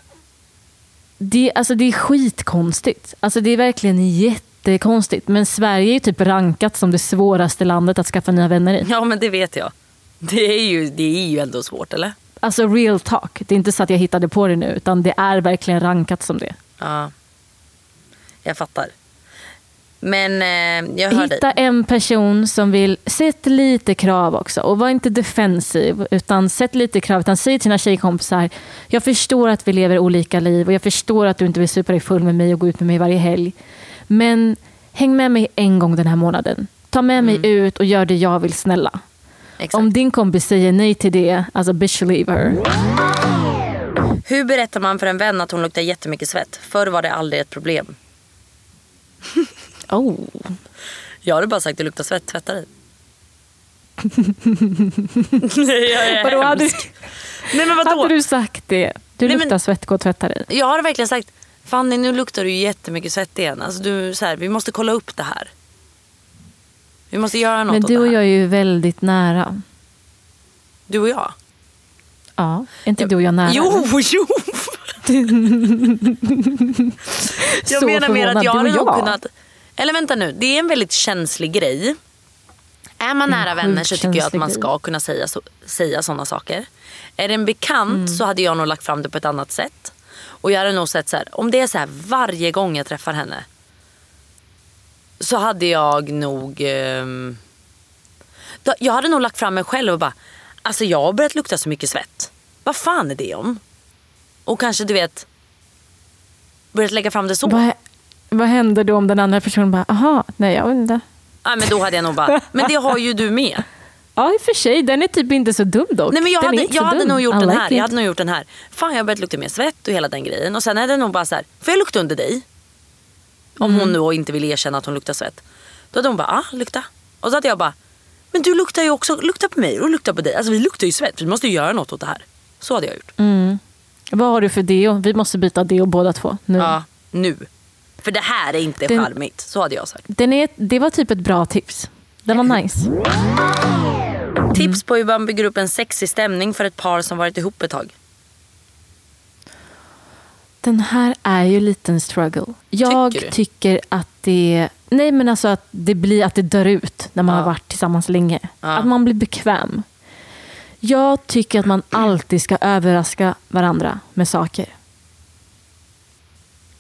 Det, alltså det är skitkonstigt. Alltså det är verkligen jättekonstigt. Men Sverige är ju typ rankat som det svåraste landet att skaffa nya vänner i. Ja, men det vet jag. Det är ju, det är ju ändå svårt, eller? Alltså real talk. Det är inte så att jag hittade på det nu. Utan det är verkligen rankat som det. Ja. jag fattar. Men eh, jag hör dig. Hitta en person som vill, sätt lite krav också och var inte defensiv utan sätt lite krav. Utan säg till dina tjejkompisar, jag förstår att vi lever olika liv och jag förstår att du inte vill supa dig full med mig och gå ut med mig varje helg. Men häng med mig en gång den här månaden. Ta med mig ut och gör det jag vill snälla. Exakt. Om din kompis säger nej till det, alltså bitch leave her. Hur berättar man för en vän att hon luktar jättemycket svett? Förr var det aldrig ett problem. Oh. Jag hade bara sagt att det luktar svett, tvätta dig. Jag är Vadå, hade. Nej men vadå? hade du sagt det? Du Nej, luktar men- svett, gå och tvätta dig. Jag har verkligen sagt Fanny nu luktar du jättemycket svett igen. Alltså, du, så här, vi måste kolla upp det här. Vi måste göra något Men du och jag är ju väldigt nära. Du och jag? Ja, är inte du och jag nära? Jo, jo! jag menar mer att jag hade nog kunnat... Eller vänta nu, det är en väldigt känslig grej. Är man nära vänner så tycker jag att man ska kunna säga, så, säga sådana saker. Är det en bekant Mm. så hade jag nog lagt fram det på ett annat sätt. Och jag hade nog sett så här, om det är så här varje gång jag träffar henne. Så hade jag nog... då, jag hade nog lagt fram mig själv och bara, alltså jag har börjat lukta så mycket svett. Vad fan är det om? Och kanske du vet, börjat lägga fram det så. Vad, vad händer då om den andra personen bara, aha, nej jag inte. Ja, men då hade jag nog bara, men det har ju du med. Ja i och för sig, den är typ inte så dum dock. Nej, men jag den hade, jag hade nog gjort I den like här. it. Jag hade nog gjort den här. Fan jag har börjat lukta mer svett och hela den grejen. Och sen är det nog bara så här, får jag lukta under dig? Om Mm. hon nu inte vill erkänna att hon luktar svett. Då hade hon bara, ah lukta. Och så hade jag bara, men du luktar ju också, lukta på mig och lukta på dig. Alltså vi luktar ju svett, vi måste ju göra något åt det här. Så hade jag gjort. Mm. Vad har du för deo? Vi måste byta deo båda två. Nu. Ja, nu. För det här är inte Den- charmigt. Så hade jag sagt. Den är, det var typ ett bra tips. Den var nice. Tips på hur man bygger upp en sexig stämning för ett par som varit ihop ett tag. Den här är ju lite en struggle. Jag Tycker tycker att det Nej men alltså att det blir att det dör ut när man Ja. har varit tillsammans länge. Ja. Att man blir bekväm. Jag tycker att man alltid ska överraska varandra med saker.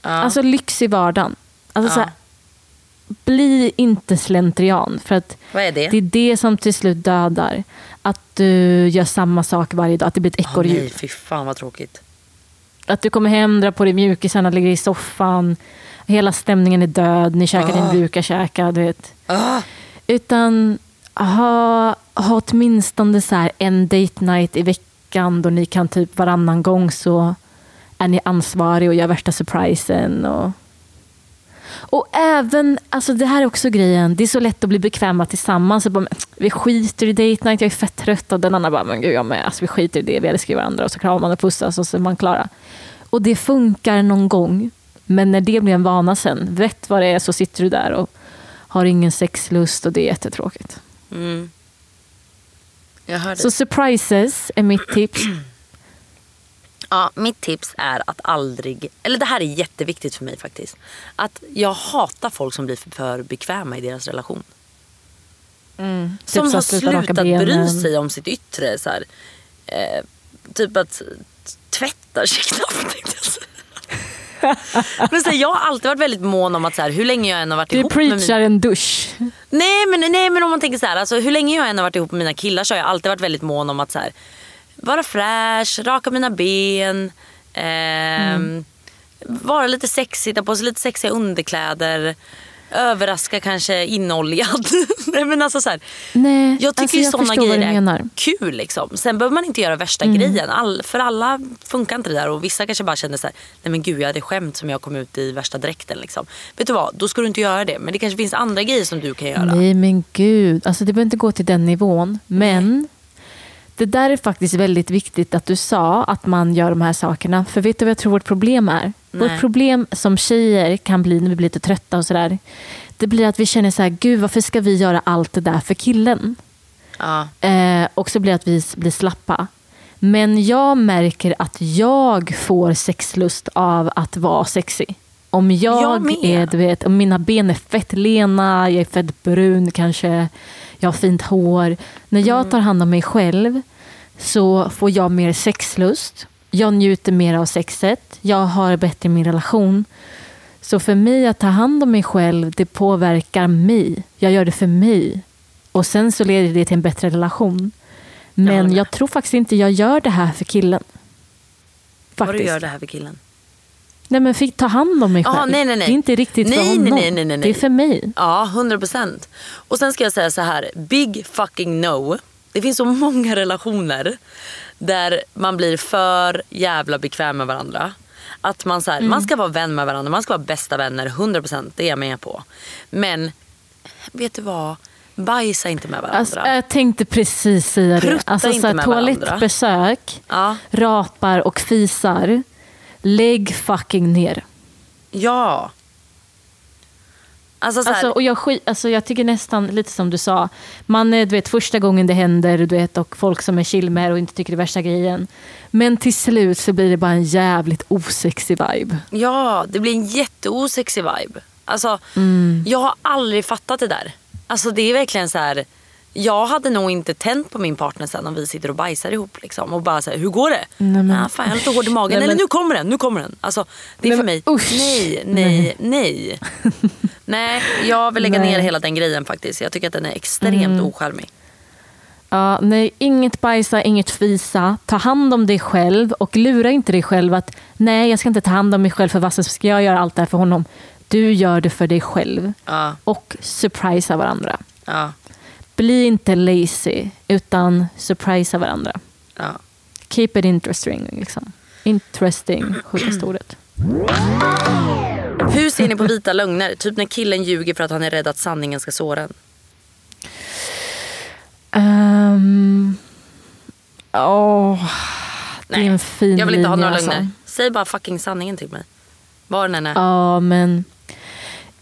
Ja. Alltså lyx i vardagen. Alltså Ja. så här, bli inte slentrian. För att är det? det är det som till slut dödar. Att du gör samma sak varje dag. Att det blir ett ekorrhjul. nej, fy fan vad tråkigt. Att du kommer hem, drar på dig mjukisarna, ligger i soffan. Hela stämningen är död. Ni käkar din brukarkäka. Du vet. Ah. Utan ha, ha åtminstone så här en date night i veckan då ni kan typ varannan gång så är ni ansvarig och gör värsta surprisen. Och, och även, alltså det här är också grejen, det är så lätt att bli bekväma tillsammans. Bara, vi skiter i date night, jag är fett trött. Och den andra bara, men gud jag med. Alltså, vi skiter i det, vi älskar varandra. Och så kramar man och pussas och så är man klara. Och det funkar någon gång. Men när det blir en vana sen, vet vad det är så sitter du där och har ingen sexlust och det är jättetråkigt. Mm. Så surprises är mitt tips. Ja, mitt tips är att aldrig, eller det här är jätteviktigt för mig faktiskt. Att jag hatar folk som blir för, bekväma i deras relation. Som Typ så har slutat bry sig om sitt yttre. Så eh, typ att tvättar sig knappt. Men så här, jag har alltid varit väldigt mån om att så här, hur länge jag än har varit Du ihop med preachar min... en dusch. Nej men, nej men om man tänker så här, alltså, hur länge jag än har varit ihop med mina killar så har jag alltid varit väldigt mån om att så här, vara fräsch, raka mina ben, ehm, vara lite sexig, ta på sig lite sexiga underkläder, överraska kanske inoljad. nej men alltså så här, Nej, jag tycker alltså, ju sådana grejer är. Mm. kul. Liksom. Sen behöver man inte göra värsta grejen. All, för alla funkar inte det där. Och vissa kanske bara känner så här, nej men gud jag hade skämt som jag kom ut i värsta dräkten. Liksom. Vet du vad, då ska du inte göra det. Men det kanske finns andra grejer som du kan göra. Nej men gud, alltså, det behöver inte gå till den nivån. Men det där är faktiskt väldigt viktigt att du sa att man gör de här sakerna. För vet du vad jag tror vårt problem är? Nej. Vårt problem som tjejer kan bli när vi blir lite trötta och sådär. Det blir att vi känner så här, gud varför ska vi göra allt det där för killen? Ja. Eh, och så blir det att vi blir slappa. Men jag märker att jag får sexlust av att vara sexig. Om jag, Jag är, du vet, om mina ben är fett lena, jag är fett brun kanske, jag har fint hår. När jag Mm. tar hand om mig själv så får jag mer sexlust. Jag njuter mer av sexet. Jag har bättre i min relation. Så för mig att ta hand om mig själv, det påverkar mig. Jag gör det för mig. Och sen så leder det till en bättre relation. Men jag tror faktiskt inte jag gör det här för killen. Vad du Faktiskt. gör det här för killen? Nej men fick ta hand om mig själv. Jaha, nej, nej, nej. Det är inte riktigt för Nej, nej, honom. nej, nej, nej. Det är för mig. Ja, 100 procent. Och sen ska jag säga så här, big fucking no. Det finns så många relationer där man blir för jävla bekväm med varandra. Att man, så här, Mm. man ska vara vän med varandra, man ska vara bästa vänner, 100% det är jag med på. Men vet du vad? Bajsa inte med varandra. Alltså, jag tänkte precis säga det. Prutta Alltså, så här, toalettbesök, Ja. rapar och fisar. Lägg fucking ner. Ja. Alltså, Alltså, och jag, skit, alltså, jag tycker nästan lite som du sa. Man är du vet, första gången det händer du vet, och folk som är chill med det och inte tycker det är värsta grejen. Men till slut så blir det bara en jävligt osexig vibe. Ja, det blir en jätteosexig vibe. Alltså, Mm. Jag har aldrig fattat det där. Alltså det är verkligen så här. Jag hade nog inte tänt på min partner sen om vi sitter och bajsar ihop. Liksom, och bara här, hur går det? Nej, men- ah, fan, jag är lite hård i magen. Nej, Eller men- nu kommer den, nu kommer den. Alltså, det är Nej, för men mig, usch. nej, nej, nej. nej, jag vill lägga Nej. ner hela den grejen faktiskt. Jag tycker att den är extremt Mm. ocharmig. Ja, nej, inget bajsa, inget fisa. Ta hand om dig själv och lura inte dig själv att nej, jag ska inte ta hand om mig själv för vad ska jag göra allt det här för honom. Du gör det för dig själv. Ja, Och surprisa varandra. ja, Bli inte lazy, utan surprisa varandra. ja. Keep it interesting. Liksom. Interesting, sjukaste ordet. Hur ser ni på vita lögner? Typ när killen ljuger för att han är rädd att sanningen ska såra en. Um, åh, det är Nej, en fin Jag vill inte ha linje, några alltså. lögner. Säg bara fucking sanningen till mig. Var den än är. Ja, men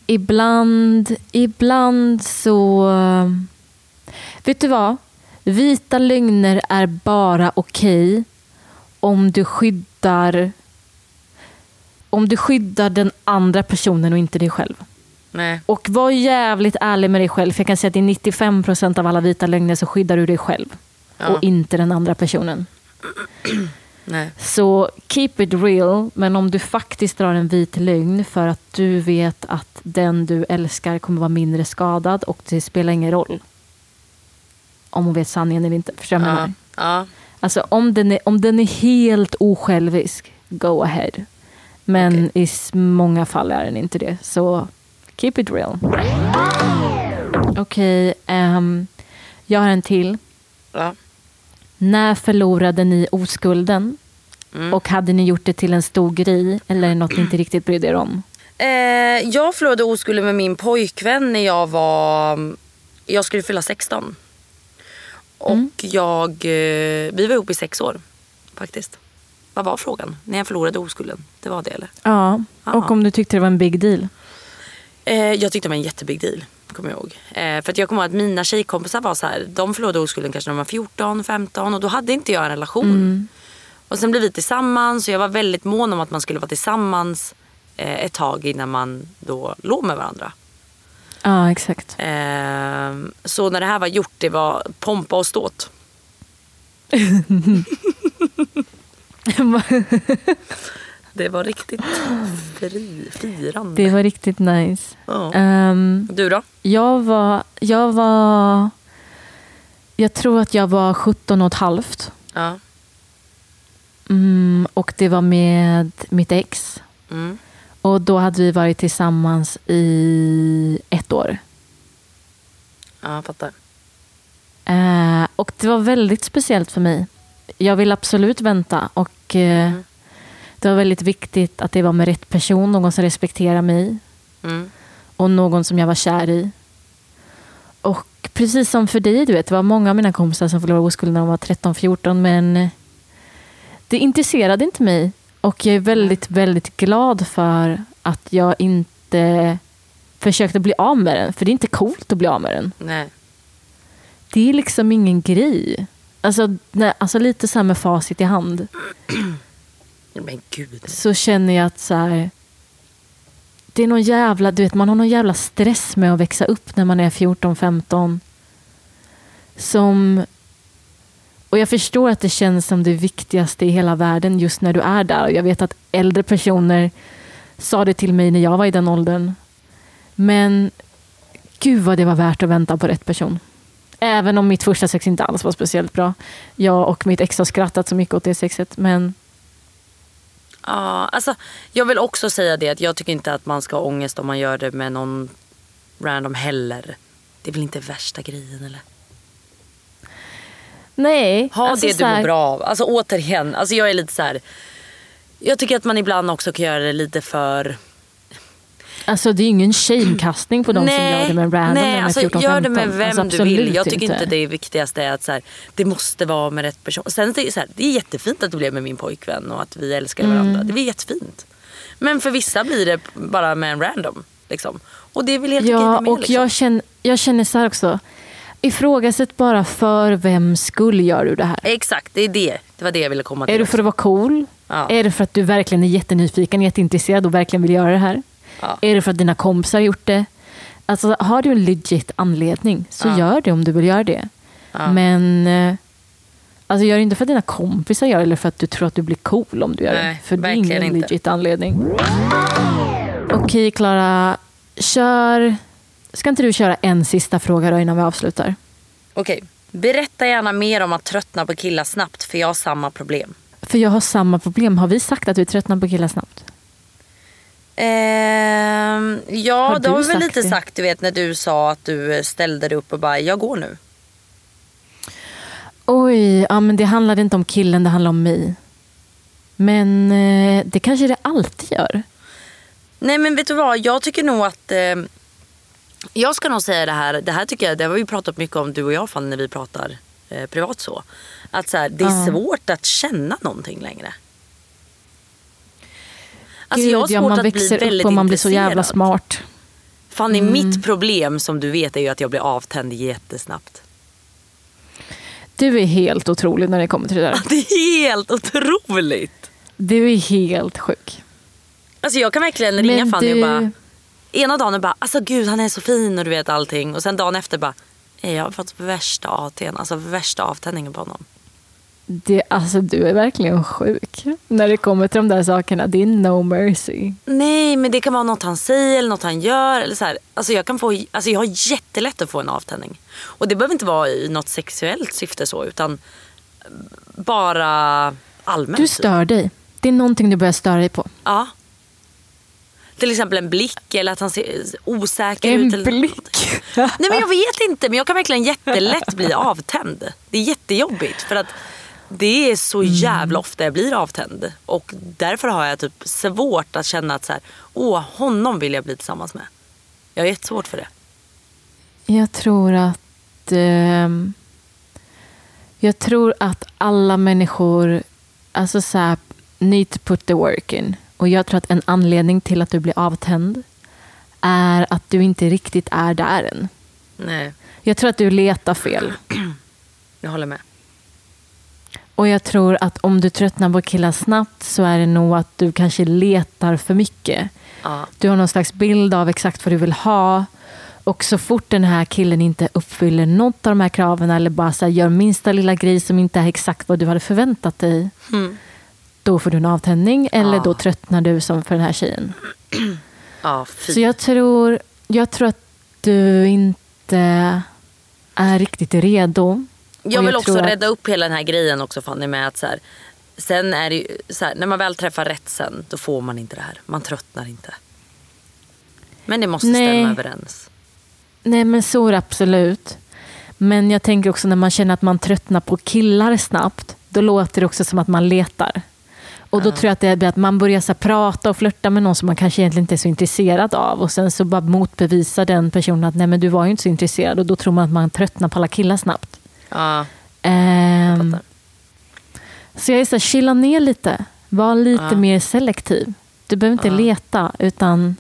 ibland, ibland så... Vet du vad? Vita lögner är bara okej om du skyddar om du skyddar den andra personen och inte dig själv. Nej. Och var jävligt ärlig med dig själv. För jag kan säga att i 95% av alla vita lögner så skyddar du dig själv. Ja. Och inte den andra personen. Nej. Så keep it real, men om du faktiskt drar en vit lögn för att du vet att den du älskar kommer vara mindre skadad och det spelar ingen roll om hon vet sanningen eller inte. Förstår du vad jag Ja. menar? Ja. Alltså om den, är, om den är helt osjälvisk, go ahead. Men i s- många fall är den inte det. Så keep it real. Okej, ehm, jag har en till. Ja. När förlorade ni oskulden? Mm. Och hade ni gjort det till en stor grej eller något ni inte riktigt brydde er om? Eh, jag förlorade oskulden med min pojkvän när jag var... Jag skulle fylla 16. Och Mm. jag... Eh, vi var ihop i sex år faktiskt. Vad var frågan? När jag förlorade oskulden? Det var det eller? Ja, Ja. och om du tyckte det var en big deal? Eh, jag tyckte det var en jättebig deal. Kommer jag ihåg. Eh, för att jag kommer ihåg att mina tjejkompisar var så här. De förlorade oskulden kanske när de var 14, 15 och då hade inte jag en relation. Och sen blev vi tillsammans och jag var väldigt mån om att man skulle vara tillsammans eh, ett tag innan man då låg med varandra. Ja, exakt. Eh, så när det här var gjort, det var pompa och ståt. Det var riktigt fri, firande. det var riktigt nice. Ja. Ehm, Du då? jag var... Jag var... Jag tror att jag var 17 och ett halvt. Ja. Mm, och det var med mitt ex. Mm. Och då hade vi varit tillsammans i ett år. Ja, jag fattar. Eh, och det var väldigt speciellt för mig. Jag vill absolut vänta. Och eh, Det var väldigt viktigt att det var med rätt person. Någon som respekterar mig. Mm. Och någon som jag var kär i. Och precis som för dig, du vet, det var många av mina kompisar som förlorade oskulden när de var 13-14. Men det intresserade inte mig. Och jag är väldigt, väldigt glad för att jag inte försökte bli av med den. För det är inte coolt att bli av med den. Nej. Det är liksom ingen grej. Alltså, nej, alltså lite så här med facit i hand. Men gud. Så känner jag att så här, det är någon jävla, du vet, man har någon jävla stress med att växa upp när man är 14-15. Som... Och jag förstår att det känns som det viktigaste i hela världen just när du är där. Och jag vet att äldre personer sa det till mig när jag var i den åldern. Men gud vad det var värt att vänta på rätt person. Även om mitt första sex inte alls var speciellt bra. Jag och mitt ex har skrattat så mycket åt det sexet. Men Ja, alltså, jag vill också säga det att jag tycker inte att man ska ha ångest om man gör det med någon random heller. Det är väl inte värsta grejen eller? Nej. Ha alltså det du mår bra av. Alltså återigen, alltså jag är lite så här. Jag tycker att man ibland också kan göra det lite för... Alltså det är ju ingen shamekastning på de som gör det med random när nej de är alltså 14-15. gör det med vem alltså, du vill. Jag tycker inte det viktigaste är att så här, det måste vara med rätt person. Sen det är så här, det är jättefint att det blev med min pojkvän och att vi älskar varandra. Mm. Det blir jättefint. Men för vissa blir det bara med en random. Liksom. Och det helt okej Ja, med. och liksom. jag, känner, jag känner så här också. Ifrågasätt bara för vem skull gör du det här? Exakt, det är det. Det var det jag ville komma till. Är det för att vara cool? Ja. Är det för att du verkligen är jättenyfiken, jätteintresserad och verkligen vill göra det här? Ja. Är det för att dina kompisar har gjort det? Alltså, har du en legit anledning så Ja. gör det om du vill göra det. Men eh, alltså, gör det inte för att dina kompisar gör det eller för att du tror att du blir cool om du gör Nej, det. För det är ingen inte. legit anledning. Okej Klara, kör... Ska inte du köra en sista fråga då innan vi avslutar? Okej, berätta gärna mer om att tröttna på killar snabbt för jag har samma problem. För jag har samma problem. Har vi sagt att vi tröttnar på killar snabbt? Ehm, ja, Har det har vi väl lite det? sagt du vet när du sa att du ställde dig upp och bara, jag går nu. Oj, ja, men det handlade inte om killen, det handlade om mig. Men eh, det kanske det alltid gör. Nej men vet du vad, jag tycker nog att eh, jag ska nog säga det här, det här tycker jag, det har vi pratat mycket om du och jag Fanny när vi pratar eh, privat så. Att så här, det är Ja. svårt att känna någonting längre. Alltså Gud, jag har svårt ja, man att bli växer väldigt upp och man blir så jävla smart. Fanny, Mm. mitt problem som du vet är ju att jag blir avtänd jättesnabbt. Du är helt otrolig när det kommer till det där. Det är helt otroligt. Du är helt sjuk. Alltså jag kan verkligen ringa Men Fanny du- och bara, ena dagen bara, alltså gud han är så fin och du vet allting. Och sen dagen efter bara, "Nej, jag har fått värsta AT'n, alltså värsta avtändningen på honom. Det, alltså, du är verkligen sjuk när det kommer till de där sakerna. Det är no mercy. Nej men det kan vara något han säger eller något han gör. Eller så här. Alltså jag, kan få, alltså jag har jättelätt att få en avtändning. Och det behöver inte vara i något sexuellt syfte så utan bara allmänt. Du typ. stör dig. Det är någonting du börjar störa dig på. Ja. Till exempel en blick eller att han ser osäker En ut. Eller blick. Nej men jag vet inte men jag kan verkligen jättelätt bli avtänd. Det är jättejobbigt för att det är så Mm. jävla ofta jag blir avtänd. Och därför har jag typ svårt att känna att så här, åh honom vill jag bli tillsammans med. Jag har jättesvårt för det. Jag tror att ehm, Jag tror att alla människor alltså så här, need to put the work in. Och jag tror att en anledning till att du blir avtänd är att du inte riktigt är där än. Nej, Jag tror att du letar fel. jag håller med. Och jag tror att om du tröttnar på killar snabbt så är det nog att du kanske letar för mycket. Ja. Du har någon slags bild av exakt vad du vill ha. Och så fort den här killen inte uppfyller något av de här kraven eller bara så gör minsta lilla grej som inte är exakt vad du hade förväntat dig. Då får du en avtändning eller Ja. då tröttnar du som för den här tjejen. Ja. Så jag tror, jag tror att du inte är riktigt redo. Jag Och vill också att- rädda upp hela den här grejen också Fanny med att så här, sen är det ju så här, när man väl träffar rätt sen då får man inte det här. Man tröttnar inte. Men det måste Nej. stämma överens. Nej men så är det absolut. Men jag tänker också när man känner att man tröttnar på killar snabbt, då låter det också som att man letar. Och då tror jag att det blir att man börjar så prata och flirta med någon som man kanske egentligen inte är så intresserad av. Och sen så bara motbevisar den personen att nej men du var ju inte så intresserad. Och då tror man att man tröttnar på alla killar snabbt. Ja, Ehm, fattar. så jag är så här, chilla ner lite. Var lite Ja. mer selektiv. Du behöver inte Ja. leta utan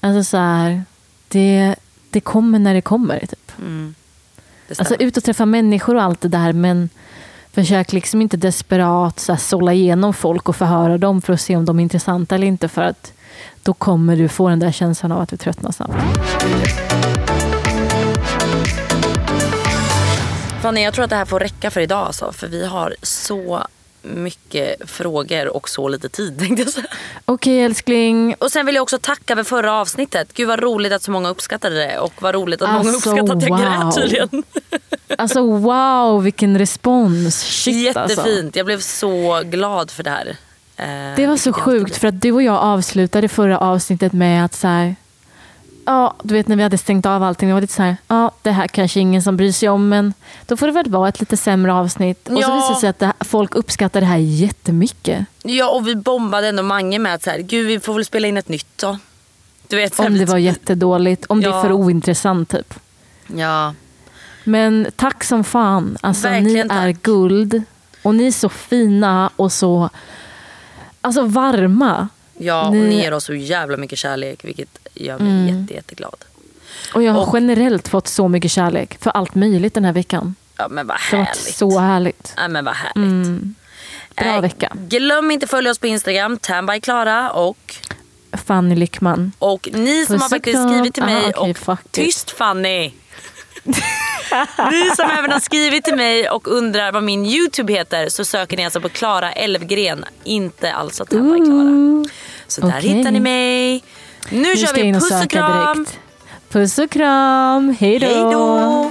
alltså så här, det, det kommer när det kommer. Typ. Mm. Alltså ut och träffa människor och allt det där men försök liksom inte desperat så här, sålla igenom folk och förhöra dem för att se om de är intressanta eller inte för att då kommer du få den där känslan av att du tröttnar snabbt. Fanny, jag tror att det här får räcka för idag alltså, för vi har så mycket frågor och så lite tid tänkte jag säga. Okej älskling. Och sen vill jag också tacka för förra avsnittet. Gud vad roligt att så många uppskattade det och vad roligt att många Alltså, uppskattade att jag wow. grät tydligen. Alltså wow vilken respons. Shit alltså. Jättefint. Jag blev så glad för det här. Eh, Det var så sjukt för att du och jag avslutade förra avsnittet med att så här, ja du vet när vi hade stängt av allting, det var lite så här, ja det här kanske ingen som bryr sig om men då får det väl vara ett lite sämre avsnitt. Och så Ja. visade det sig att det här, folk uppskattar det här jättemycket. Ja och vi bombade ändå Mange med att så här, gud vi får väl spela in ett nytt då. Du vet, Om det var jättedåligt, om det Ja. är för ointressant typ. Ja. Men tack som fan. Alltså, ni är tack. guld. Och ni är så fina och så alltså, varma. Ja, och Ni- ni ger oss så jävla mycket kärlek vilket gör mig Mm. jätte, jätteglad. Och jag har Och- generellt fått så mycket kärlek för allt möjligt den här veckan. Ja men vad Det har varit härligt. så härligt. Ja, men vad härligt. Mm. Bra Eh, vecka. Glöm inte att följa oss på Instagram, Tanbyklara och, Fanny Lyckman. och ni som Puss har faktiskt skrivit till mig Ah, okej, och. Tyst Fanny! ni som även har skrivit till mig och undrar vad min YouTube heter så söker ni alltså på Klara Elfgren, inte alltså Tanbyklara. Så där okej. hittar ni mig. Nu, Nu kör vi puss och kram. direkt. Puss och kram. Hej då!